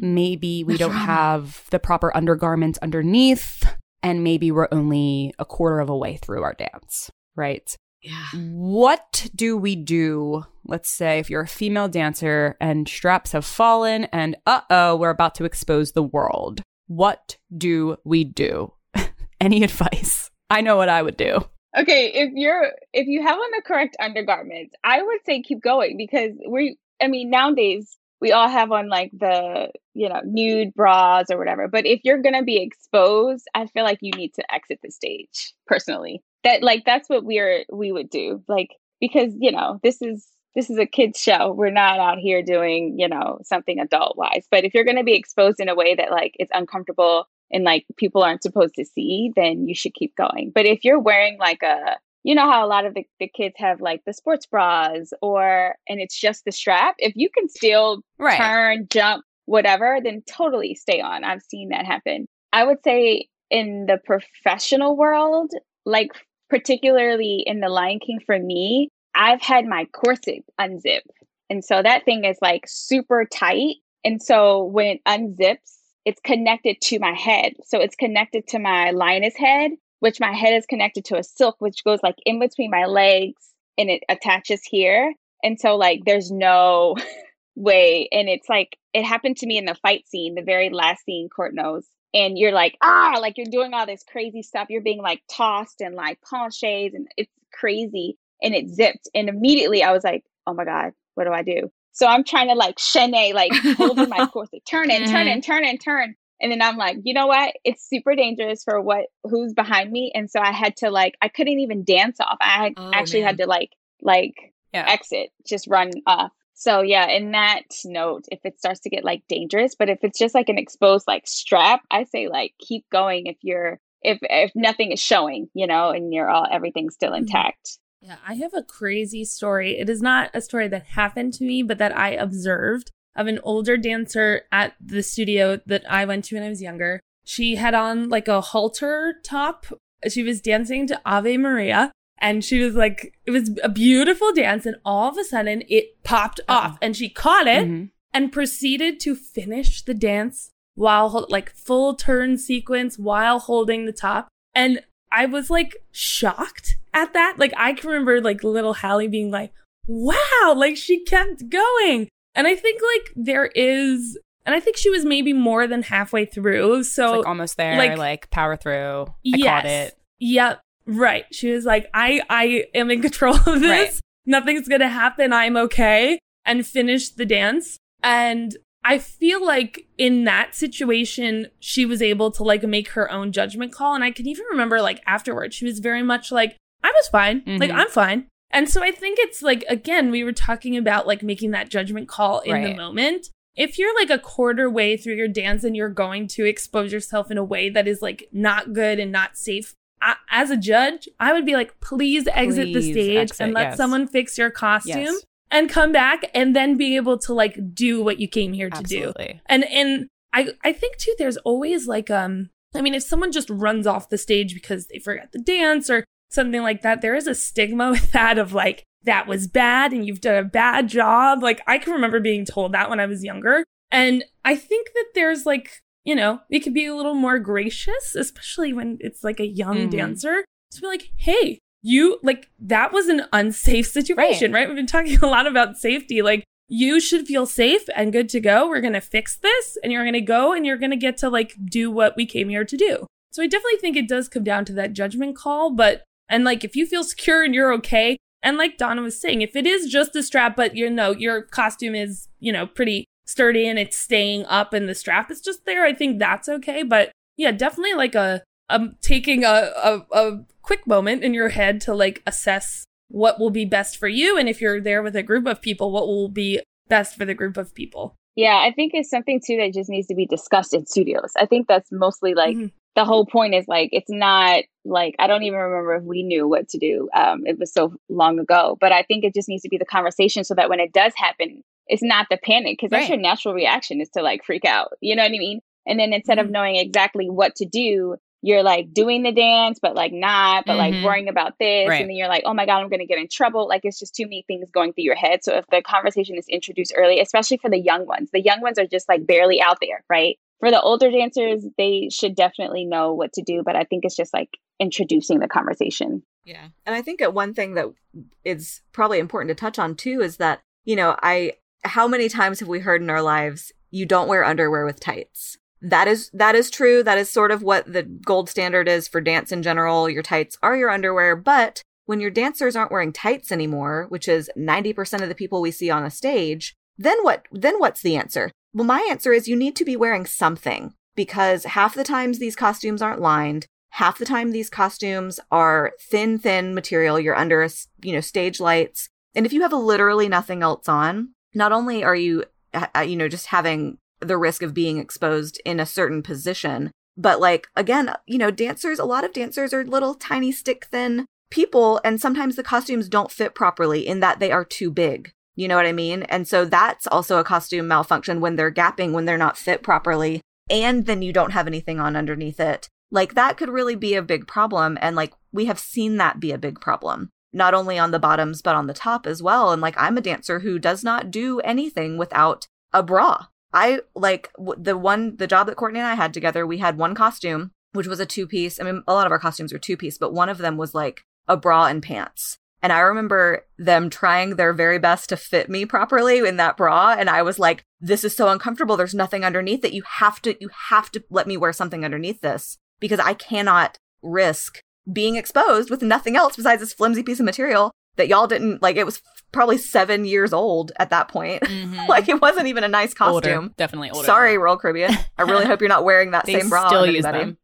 Maybe we don't have the proper undergarments underneath. And maybe we're only a quarter of a way through our dance, right? Yeah. What do we do? Let's say if you're a female dancer and straps have fallen and uh oh, we're about to expose the world. What do we do? Any advice? I know what I would do. Okay, if you're if you have on the correct undergarments, I would say keep going because we I mean nowadays we all have on like the you know nude bras or whatever. But if you're gonna be exposed, I feel like you need to exit the stage personally. That like that's what we're we would do. Like because you know this is this is a kids show. We're not out here doing you know something adult wise. But if you're gonna be exposed in a way that like it's uncomfortable and like people aren't supposed to see, then you should keep going. But if you're wearing like a, you know how a lot of the, the kids have like the sports bras or, and it's just the strap, if you can still Right. turn, jump, whatever, then totally stay on. I've seen that happen. I would say in the professional world, like particularly in the Lion King for me, I've had my corset unzip. And so that thing is like super tight. And so when it unzips, it's connected to my head. So it's connected to my lioness head, which my head is connected to a silk, which goes like in between my legs and it attaches here. And so like there's no way. And it's like it happened to me in the fight scene, the very last scene, Court knows. and you're like ah! Like you're doing all this crazy stuff. You're being like tossed and like penchés and it's crazy. And it zipped. And immediately i was like oh my god what do i do? So i'm trying to like chaîne like holding my course like turn and turn and turn and turn and then i'm like you know what it's super dangerous for what who's behind me and so i had to like i couldn't even dance off i Oh, actually man. had to like like Yeah. exit just run off so yeah in that note if it starts to get like dangerous but if it's just like an exposed like strap i say like keep going if you're if if nothing is showing you know and you're all everything's still Mhm. intact Yeah, I have a crazy story. It is not a story that happened to me, but that I observed of an older dancer at the studio that I went to when I was younger. She had on like a halter top. She was dancing to Ave Maria and she was like, it was a beautiful dance. And all of a sudden it popped off and she caught it Mhm. and proceeded to finish the dance while like full turn sequence while holding the top. And I was like shocked at that. Like I can remember like little Hallie being like, wow, like she kept going. And I think like there is, and I think she was maybe more than halfway through. It's, So like almost there, like- like, power through. I yes. caught it. Yep. Right. She was like, I, I am in control of this. Right. Nothing's going to happen. I'm okay. And finished the dance. And I feel like in that situation, she was able to like make her own judgment call. And I can even remember like afterwards, she was very much like, I was fine. Like, Mhm. I'm fine. And so I think it's like, again, we were talking about like making that judgment call in the moment. If you're like a quarter way through your dance and you're going to expose yourself in a way that is like not good and not safe, I, as a judge, I would be like, please exit the stage exit, and let yes. someone fix your costume Yes. and come back and then be able to like do what you came here to do. And and I I think too there's always like um I mean if someone just runs off the stage because they forgot the dance or something like that there is a stigma with that of like that was bad and you've done a bad job. Like I can remember being told that when I was younger. And I think that there's like, you know, it could be a little more gracious, especially when it's like a young Mhm. dancer. To be like, hey, you like that was an unsafe situation, right. We've been talking a lot about safety. Like you should feel safe and good to go. We're gonna fix this and you're gonna go and you're gonna get to like do what we came here to do. So I definitely think it does come down to that judgment call, but and like if you feel secure and you're okay, and like Donna was saying, if it is just a strap, but you know, your costume is, you know, pretty sturdy and it's staying up and the strap is just there, I think that's okay. But yeah, definitely like a um taking a, a, a quick moment in your head to like assess what will be best for you and if you're there with a group of people, what will be best for the group of people. yeah i think it's something too that just needs to be discussed in studios i think that's mostly like Mhm. The whole point is like it's not like I don't even remember if we knew what to do. Um, it was so long ago, but I think it just needs to be the conversation so that when it does happen, it's not the panic because that's your natural reaction is to like freak out. You know what I mean? And then instead of Mhm. knowing exactly what to do, you're like doing the dance, but like not, but Mhm. like worrying about this, Right. and then you're like, oh my god, I'm gonna get in trouble. Like it's just too many things going through your head. So if the conversation is introduced early, especially for the young ones, the young ones are just like barely out there, right? For the older dancers, they should definitely know what to do. But I think it's just like introducing the conversation. Yeah. And I think that one thing that is probably important to touch on too is that, you know, I how many times have we heard in our lives you don't wear underwear with tights? That is that is true. That is sort of what the gold standard is for dance in general. Your tights are your underwear, but when your dancers aren't wearing tights anymore, which is 90% of the people we see on a stage, then what then what's the answer? Well, my answer is you need to be wearing something because half the times these costumes aren't lined. Half the time these costumes are thin, thin material. You're under, you know, stage lights. And if you have literally nothing else on, not only are you, uh, you know, just having the risk of being exposed in a certain position, but like, again, you know, dancers, a lot of dancers are little tiny stick thin people. And sometimes the costumes don't fit properly in that they are too big. You know what I mean? And so that's also a costume malfunction when they're gapping, when they're not fit properly, and then you don't have anything on underneath it. Like that could really be a big problem. And like we have seen that be a big problem, not only on the bottoms, but on the top as well. And like I'm a dancer who does not do anything without a bra. I like the one, the job that Courtney and I had together, we had one costume, which was a two piece. I mean, a lot of our costumes were two piece, but one of them was like a bra and pants. And I remember them trying their very best to fit me properly in that bra. And I was like, this is so uncomfortable. There's nothing underneath it. You have to, you have to let me wear something underneath this because I cannot risk being exposed with nothing else besides this flimsy piece of material that y'all didn't like. It was probably seven years old at that point. Mhm. like it wasn't even a nice costume. Older, definitely older. Sorry, Royal Caribbean. I really hope you're not wearing that same bra. still use them.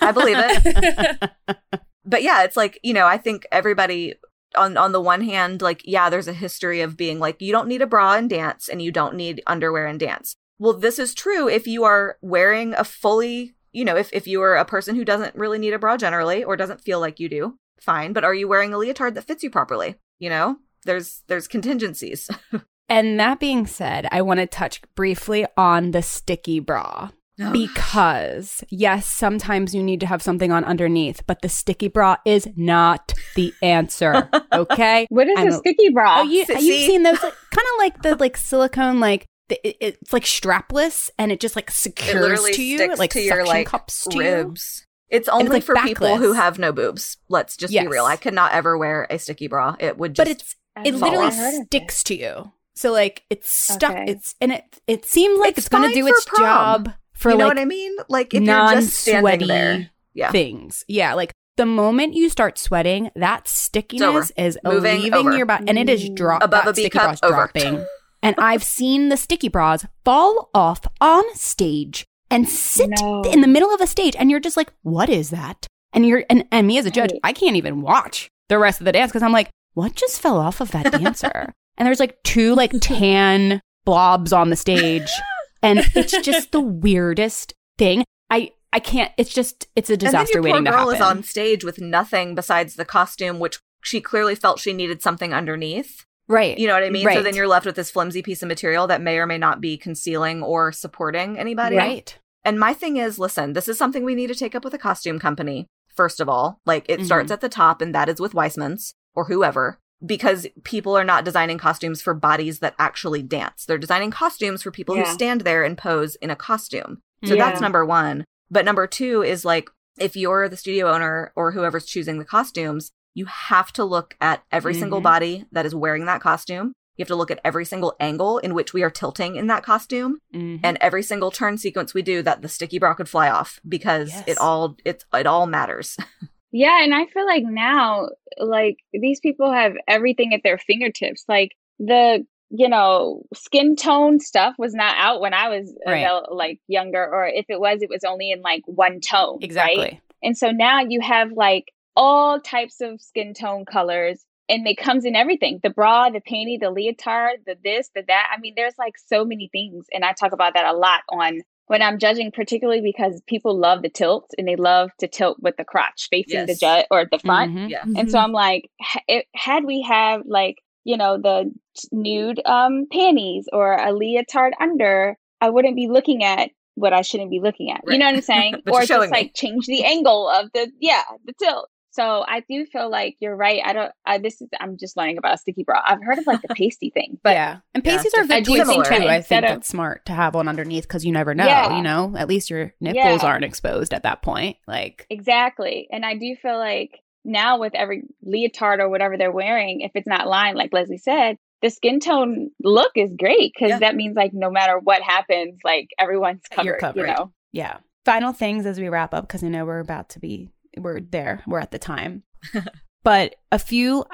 I believe it. but yeah, it's like, you know, I think everybody on on the one hand, like, yeah, there's a history of being like, you don't need a bra and dance and you don't need underwear and dance. Well, this is true if you are wearing a fully, you know, if, if you are a person who doesn't really need a bra generally or doesn't feel like you do, fine. But are you wearing a leotard that fits you properly? You know? There's there's contingencies. And that being said, I want to touch briefly on the sticky bra. Because, yes, sometimes you need to have something on underneath, but the sticky bra is not the answer. Okay? What is I'm a a- sticky bra? Oh, you, See- you've seen those, like, kind of like the like silicone, like the, it, it's like strapless, and it just like secures to you, sticks like to your like cups to you. ribs. It's only like, for people who have no boobs. Let's just Yes. be real. I could not ever wear a sticky bra. It would just But it's I've it literally heard it. sticks to you. So like it's stuck. Okay. It's and it it seems like It's it's, going to do its prom. job for you know like what I mean? Like if you're just standing there. Yeah. things. Yeah, like the moment you start sweating, that stickiness is Moving leaving over. your body, and it is drop Above a B sticky cup, bra's over. dropping. and I've seen the sticky bras fall off on stage and sit No. in the middle of a stage, and you're just like, "What is that?" And you're and, and me as a judge, Right. I can't even watch the rest of the dance because I'm like, "What just fell off of that dancer?" and there's like two like tan blobs on the stage, and it's just the weirdest thing. I I can't. It's just it's a disaster and then your waiting poor to girl happen. is on stage with nothing besides the costume, which she clearly felt she needed something underneath. right. You know what I mean? So then you're left with this flimsy piece of material that may or may not be concealing or supporting anybody. right. And my thing is, listen, this is something we need to take up with a costume company. First of all, like it Mhm. starts at the top, and that is with Weissman's or whoever, because people are not designing costumes for bodies that actually dance. They're designing costumes for people Yeah. who stand there and pose in a costume. So Yeah. that's number one. But number two is like, if you're the studio owner or whoever's choosing the costumes, you have to look at every single Mhm. body that is wearing that costume. You have to look at every single angle in which we are tilting in that costume Mhm. and every single turn sequence we do that the sticky bra could fly off because Yes. it all it's it all matters. Yeah, and I feel like now, like these people have everything at their fingertips. Like the, you know, skin tone stuff was not out when I was Right. like younger, or if it was, it was only in like one tone. exactly. Right? And so now you have like all types of skin tone colors, and it comes in everything: the bra, the panty, the leotard, the this, the that. I mean, there's like so many things, and I talk about that a lot on when I'm judging, particularly because people love the tilt and they love to tilt with the crotch facing the Yes. judge or the front. Mhm. yeah. And so I'm like, ha- it, had we have like, you know, the nude um, panties or a leotard under, I wouldn't be looking at what I shouldn't be looking at. Right. You know what I'm saying? Or you're just me. like change the angle of the, yeah, the tilt. So I do feel like you're right. I don't, I, this is, I'm just learning about a sticky bra. I've heard of like the pasty thing, but yeah, and Yeah, pasties are I good do choices think too. I think of- that's smart to have one underneath because you never know. Yeah. You know, at least your nipples Yeah. aren't exposed at that point. Like, Exactly. And I do feel like now with every leotard or whatever they're wearing, if it's not lined, like Leslie said, the skin tone look is great because Yeah. that means like no matter what happens, like everyone's covered, You're covered. you know? yeah. Final things as we wrap up because I know we're about to be we're there. We're at the time, but a few.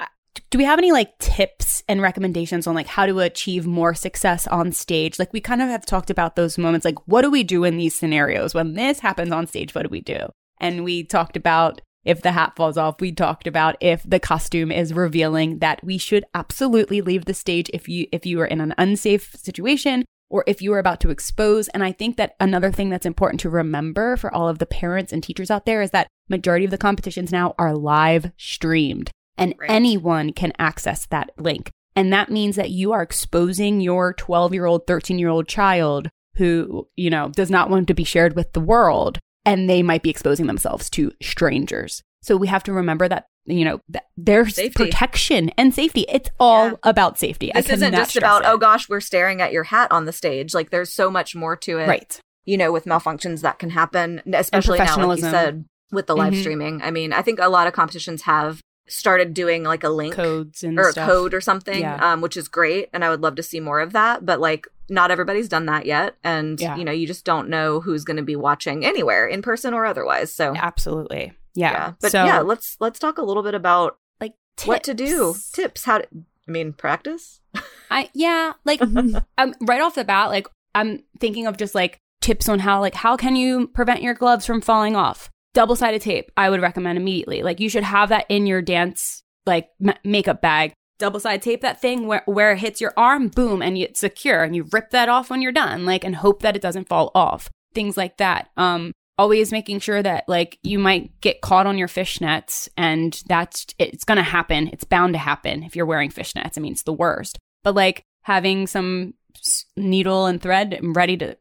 Do we have any like tips and recommendations on like how to achieve more success on stage? Like we kind of have talked about those moments. Like what do we do in these scenarios when this happens on stage? What do we do? And we talked about if the hat falls off. We talked about if the costume is revealing that we should absolutely leave the stage if you if you are in an unsafe situation or if you are about to expose. And I think that another thing that's important to remember for all of the parents and teachers out there is that majority of the competitions now are live streamed and Right. anyone can access that link. And that means that you are exposing your 12 year old, 13 year old child who, you know, does not want to be shared with the world. And they might be exposing themselves to strangers. So we have to remember that, you know, that there's Safety. protection and safety. It's all Yeah. about safety. I This isn't just about it. oh gosh, we're staring at your hat on the stage. Like there's so much more to it. right. You know, with malfunctions that can happen, especially now, like you said, with the live Mhm. streaming. I mean, I think a lot of competitions have started doing like a link codes and or a stuff. code or something, Yeah. um, which is great. And I would love to see more of that. But like, not everybody's done that yet. And, Yeah. you know, you just don't know who's going to be watching anywhere in person or otherwise. So, Absolutely. Yeah. But so, yeah, let's let's talk a little bit about like what to do. tips. Tips. How to, I mean, practice. I yeah, like um, right off the bat, like I'm thinking of just like tips on how like how can you prevent your gloves from falling off. Double sided tape, I would recommend immediately. Like you should have that in your dance like m- makeup bag. Double sided tape that thing where where it hits your arm, boom, and it's secure, and you rip that off when you're done, like and hope that it doesn't fall off. Things like that. Um, always making sure that like you might get caught on your fishnets and that's it's going to happen. It's bound to happen if you're wearing fishnets. I mean it's the worst. But like having some needle and thread ready to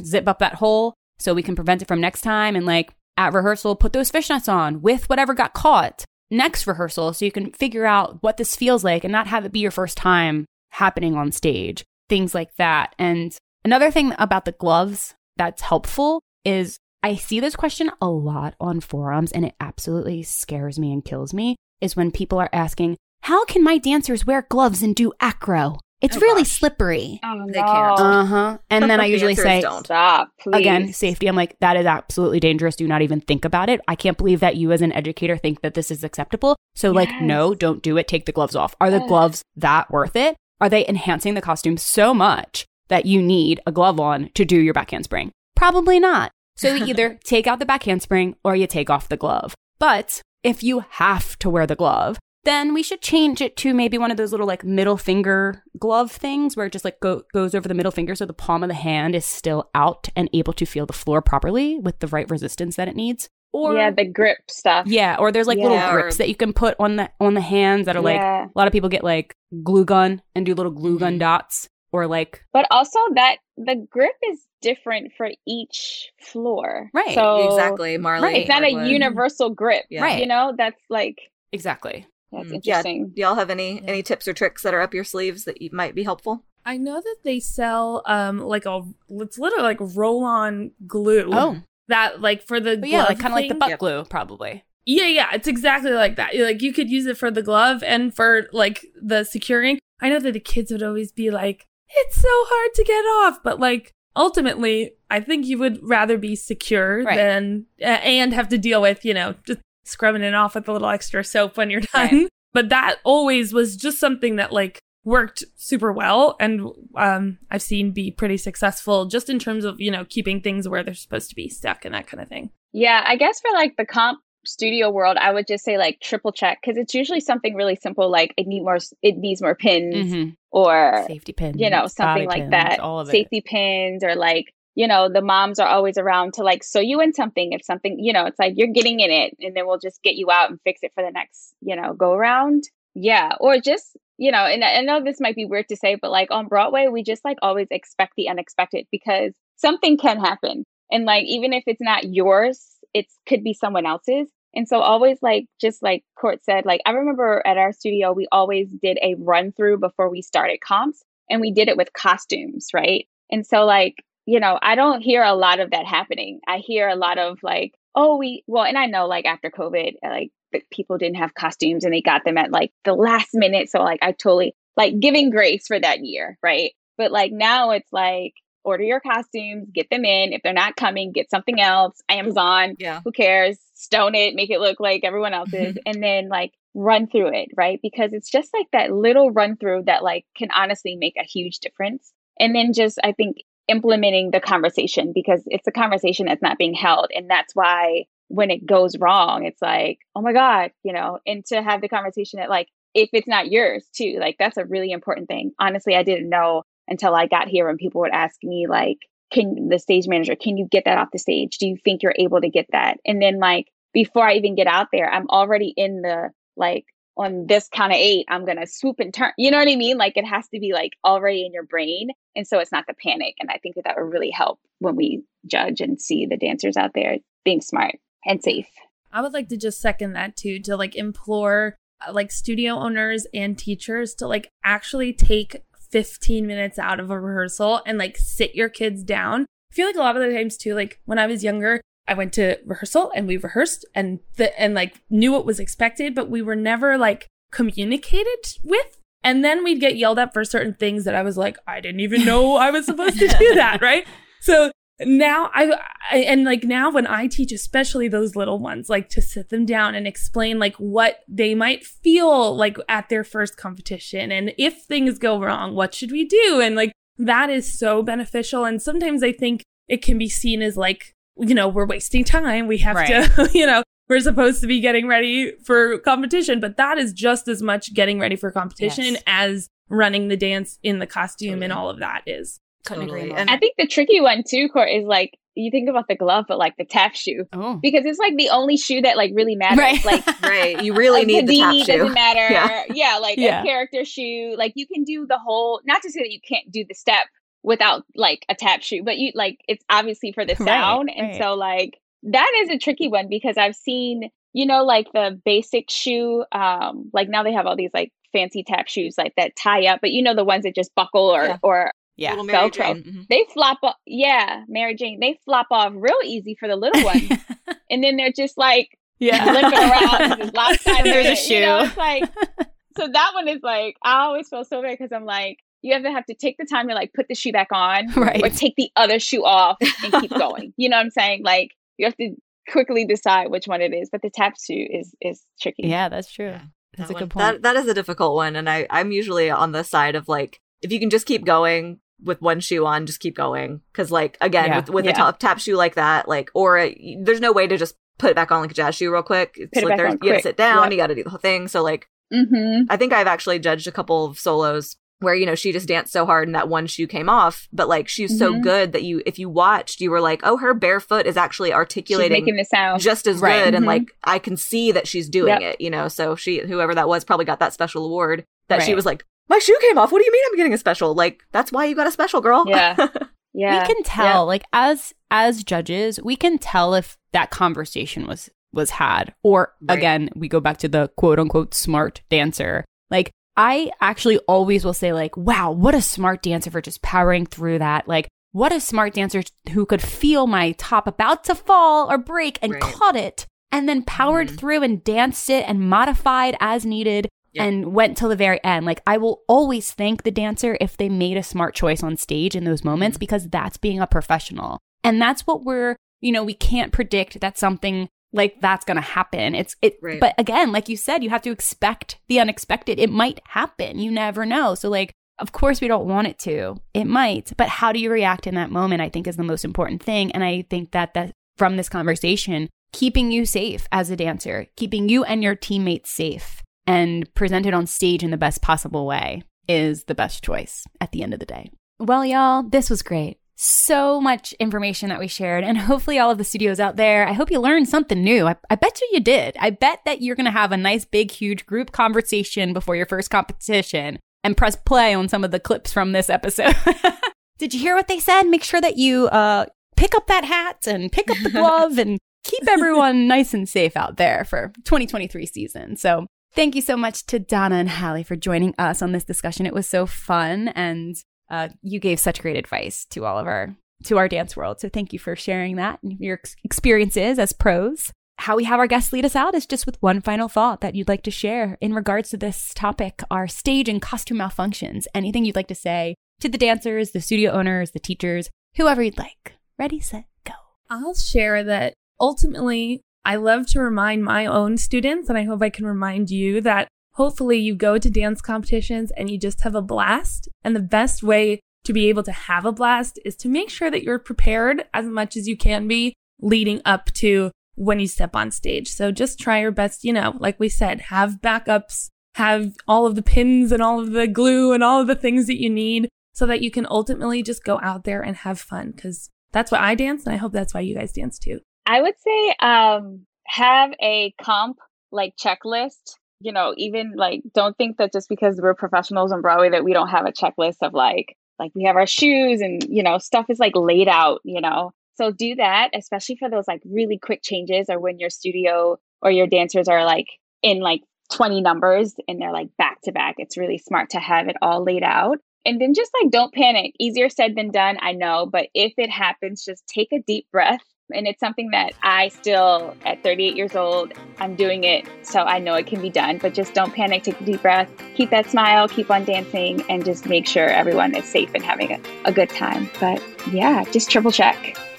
zip up that hole so we can prevent it from next time. And like at rehearsal put those fishnets on with whatever got caught next rehearsal so you can figure out what this feels like and not have it be your first time happening on stage. Things like that. And another thing about the gloves that's helpful is I see this question a lot on forums and it absolutely scares me and kills me is when people are asking, how can my dancers wear gloves and do acro? It's Oh, really gosh. slippery. Oh, They can't. Uh huh. And then I usually say, don't. Stop, please. again, safety. I'm like, that is absolutely dangerous. Do not even think about it. I can't believe that you, as an educator, think that this is acceptable. So, like, no, don't do it. Take the gloves off. Are the Yes. gloves that worth it? Are they enhancing the costume so much that you need a glove on to do your back handspring? Probably not. So, you either take out the back handspring or you take off the glove. But if you have to wear the glove, then we should change it to maybe one of those little like middle finger glove things where it just like go- goes over the middle finger so the palm of the hand is still out and able to feel the floor properly with the right resistance that it needs. Or yeah, the grip stuff. yeah, or there's like little grips or- that you can put on the on the hands that are like Yeah. a lot of people get like glue gun and do little glue gun Mhm. dots or like But also that the grip is different for each floor. Right, So exactly, Marley. It's not a universal grip. Yeah. Right. You know, that's like exactly. that's Mm, yeah. interesting. Do y'all have any Yeah. any tips or tricks that are up your sleeves that you, might be helpful? I know that they sell um like a it's literally like roll on glue. Oh, That like for the but yeah, like kind of like the butt Yep. glue probably. Yeah, yeah, it's exactly like that. Like you could use it for the glove and for like the securing. I know that the kids would always be like, "It's so hard to get off," but like ultimately, I think you would rather be secure Right. than uh, and have to deal with you know just scrubbing it off with a little extra soap when you're done. Right. But that always was just something that like worked super well and um I've seen be pretty successful just in terms of, you know, keeping things where they're supposed to be stuck and that kind of thing. Yeah, I guess for like the comp studio world, I would just say like triple check because it's usually something really simple like it need more it needs more pins Mm-hmm. or Safety pins, you know something like pins, that. all of it. Safety pins or like you know the moms are always around to like sew you in something if something you know it's like you're getting in it and then we'll just get you out and fix it for the next you know go around. Yeah, or just you know, and I know this might be weird to say, but like on Broadway, we just like always expect the unexpected because something can happen. And like, even if it's not yours, it could be someone else's. And so always like, just like Court said, like, I remember at our studio, we always did a run through before we started comps and we did it with costumes, right? And so like, you know, I don't hear a lot of that happening. I hear a lot of like, oh, we, well, and I know like after COVID, like people didn't have costumes and they got them at like the last minute. So like I totally like giving grace for that year, right? But like now it's like order your costumes, get them in. If they're not coming, get something else. Amazon, Yeah. who cares? Stone it, make it look like everyone else's, and then like run through it, right? Because it's just like that little run through that like can honestly make a huge difference. And then just I think implementing the conversation because it's a conversation that's not being held. And that's why when it goes wrong, it's like, oh my God, you know, and to have the conversation that like if it's not yours too, like that's a really important thing. Honestly, I didn't know until I got here when people would ask me like, can the stage manager, can you get that off the stage? Do you think you're able to get that? And then like before I even get out there, I'm already in the like on this count of eight, I'm gonna swoop and turn. You know what I mean? Like it has to be like already in your brain. And so it's not the panic. And I think that that would really help when we judge and see the dancers out there being smart and safe. I would like to just second that too to like implore uh, like studio owners and teachers to like actually take 15 minutes out of a rehearsal and like sit your kids down. I feel like a lot of the times too like when I was younger, I went to rehearsal and we rehearsed and the, and like knew what was expected, but we were never like communicated with. And then we'd get yelled at for certain things that I was like, I didn't even know I was supposed to do that. Right. So now I, I, and like now when I teach, especially those little ones, like to sit them down and explain like what they might feel like at their first competition. And if things go wrong, what should we do? And like that is so beneficial. And sometimes I think it can be seen as like, you know, we're wasting time. We have right. to, you know, we're supposed to be getting ready for competition, but that is just as much getting ready for competition yes. as running the dance in the costume totally. and all of that is. Couldn't totally. agree more. I think the tricky one too, Court, is like you think about the glove, but like the tap shoe, oh. because it's like the only shoe that like really matters. Right. Like, right, you really like, need the, the tap shoe. Doesn't matter. Yeah, yeah like yeah. a character shoe. Like you can do the whole. Not to say that you can't do the step without like a tap shoe, but you like it's obviously for the sound, right, and right. so like that is a tricky one because I've seen you know like the basic shoe. Um, like now they have all these like fancy tap shoes like that tie up, but you know the ones that just buckle or yeah. or yeah, Velcro. Mm-hmm. They flop off. Yeah, Mary Jane. They flop off real easy for the little ones, and then they're just like yeah limping around. and there's a shoe. You know, it's like so that one is like I always feel so bad because I'm like you have to have to take the time to like put the shoe back on, right. or take the other shoe off and keep going. you know what I'm saying? Like you have to quickly decide which one it is. But the tap shoe is is tricky. Yeah, that's true. Yeah, that's that a good point. That that is a difficult one, and I I'm usually on the side of like if you can just keep going with one shoe on, just keep going. Cause like, again, yeah. with, with yeah. a top tap shoe like that, like, or a, there's no way to just put it back on like a jazz shoe real quick. It's put like there's, you gotta sit down, yep. you gotta do the whole thing. So like, mm-hmm. I think I've actually judged a couple of solos where you know she just danced so hard and that one shoe came off but like she's mm-hmm. so good that you if you watched you were like oh her bare foot is actually articulating she's making the sound just as right. good mm-hmm. and like i can see that she's doing yep. it you know so she whoever that was probably got that special award that right. she was like my shoe came off. What do you mean I'm getting a special? Like, that's why you got a special, girl. Yeah. Yeah. We can tell, yeah. like, as as judges, we can tell if that conversation was was had. Or right. again, we go back to the quote unquote smart dancer. Like, I actually always will say, like, wow, what a smart dancer for just powering through that. Like, what a smart dancer who could feel my top about to fall or break and right. caught it and then powered mm-hmm. through and danced it and modified as needed and went till the very end. Like I will always thank the dancer if they made a smart choice on stage in those moments mm-hmm. because that's being a professional. And that's what we're, you know, we can't predict that something like that's going to happen. It's it right. but again, like you said, you have to expect the unexpected. It might happen. You never know. So like of course we don't want it to. It might, but how do you react in that moment I think is the most important thing and I think that that from this conversation keeping you safe as a dancer, keeping you and your teammates safe and presented on stage in the best possible way is the best choice at the end of the day. Well, y'all, this was great. So much information that we shared, and hopefully, all of the studios out there, I hope you learned something new. I, I bet you you did. I bet that you're going to have a nice, big, huge group conversation before your first competition and press play on some of the clips from this episode. did you hear what they said? Make sure that you uh, pick up that hat and pick up the glove and keep everyone nice and safe out there for 2023 season. So Thank you so much to Donna and Hallie for joining us on this discussion. It was so fun, and uh, you gave such great advice to all of our to our dance world. So thank you for sharing that and your ex- experiences as pros. How we have our guests lead us out is just with one final thought that you'd like to share in regards to this topic: our stage and costume malfunctions. Anything you'd like to say to the dancers, the studio owners, the teachers, whoever you'd like. Ready, set, go. I'll share that ultimately I love to remind my own students, and I hope I can remind you that hopefully you go to dance competitions and you just have a blast. And the best way to be able to have a blast is to make sure that you're prepared as much as you can be leading up to when you step on stage. So just try your best, you know, like we said, have backups, have all of the pins and all of the glue and all of the things that you need so that you can ultimately just go out there and have fun because that's why I dance and I hope that's why you guys dance too. I would say um, have a comp like checklist. You know, even like don't think that just because we're professionals on Broadway that we don't have a checklist of like like we have our shoes and you know stuff is like laid out. You know, so do that, especially for those like really quick changes or when your studio or your dancers are like in like 20 numbers and they're like back to back. It's really smart to have it all laid out. And then just like don't panic. Easier said than done, I know, but if it happens, just take a deep breath And it's something that I still, at 38 years old, I'm doing it. So I know it can be done, but just don't panic, take a deep breath, keep that smile, keep on dancing, and just make sure everyone is safe and having a, a good time. But yeah, just triple check.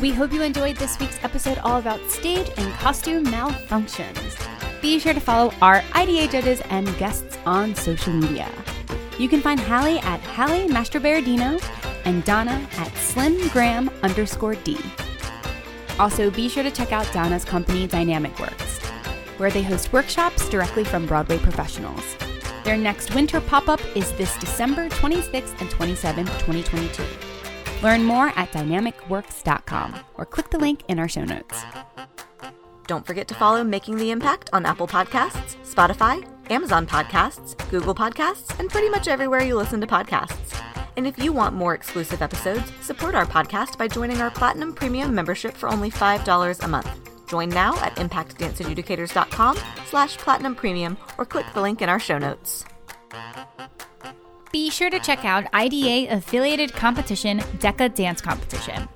we hope you enjoyed this week's episode all about stage and costume malfunctions. Be sure to follow our IDA judges and guests on social media. You can find Hallie at Hallie Mastroberardino and Donna at slimgram underscore D. Also, be sure to check out Donna's company, Dynamic Works, where they host workshops directly from Broadway professionals. Their next winter pop up is this December 26th and 27th, 2022. Learn more at dynamicworks.com or click the link in our show notes. Don't forget to follow Making the Impact on Apple Podcasts, Spotify, Amazon Podcasts, Google Podcasts, and pretty much everywhere you listen to podcasts. And if you want more exclusive episodes, support our podcast by joining our Platinum Premium membership for only $5 a month. Join now at impactdanceadjudicators.com slash platinum premium or click the link in our show notes. Be sure to check out IDA affiliated competition DECA Dance Competition.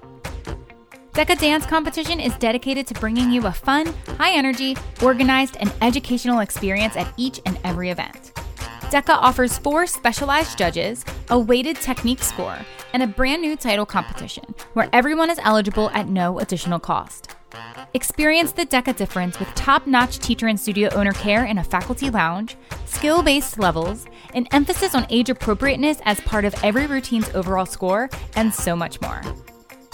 DECA Dance Competition is dedicated to bringing you a fun, high energy, organized, and educational experience at each and every event. DECA offers four specialized judges, a weighted technique score, and a brand new title competition where everyone is eligible at no additional cost. Experience the DECA difference with top notch teacher and studio owner care in a faculty lounge, skill based levels, an emphasis on age appropriateness as part of every routine's overall score, and so much more.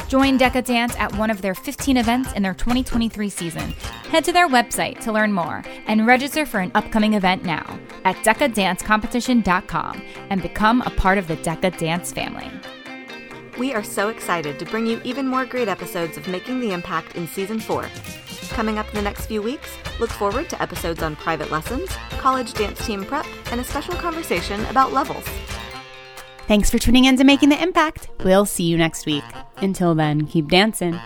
Join DECA Dance at one of their 15 events in their 2023 season. Head to their website to learn more and register for an upcoming event now at decadancecompetition.com and become a part of the DECA Dance family. We are so excited to bring you even more great episodes of Making the Impact in Season 4. Coming up in the next few weeks, look forward to episodes on private lessons, college dance team prep, and a special conversation about levels. Thanks for tuning in to Making the Impact. We'll see you next week. Until then, keep dancing.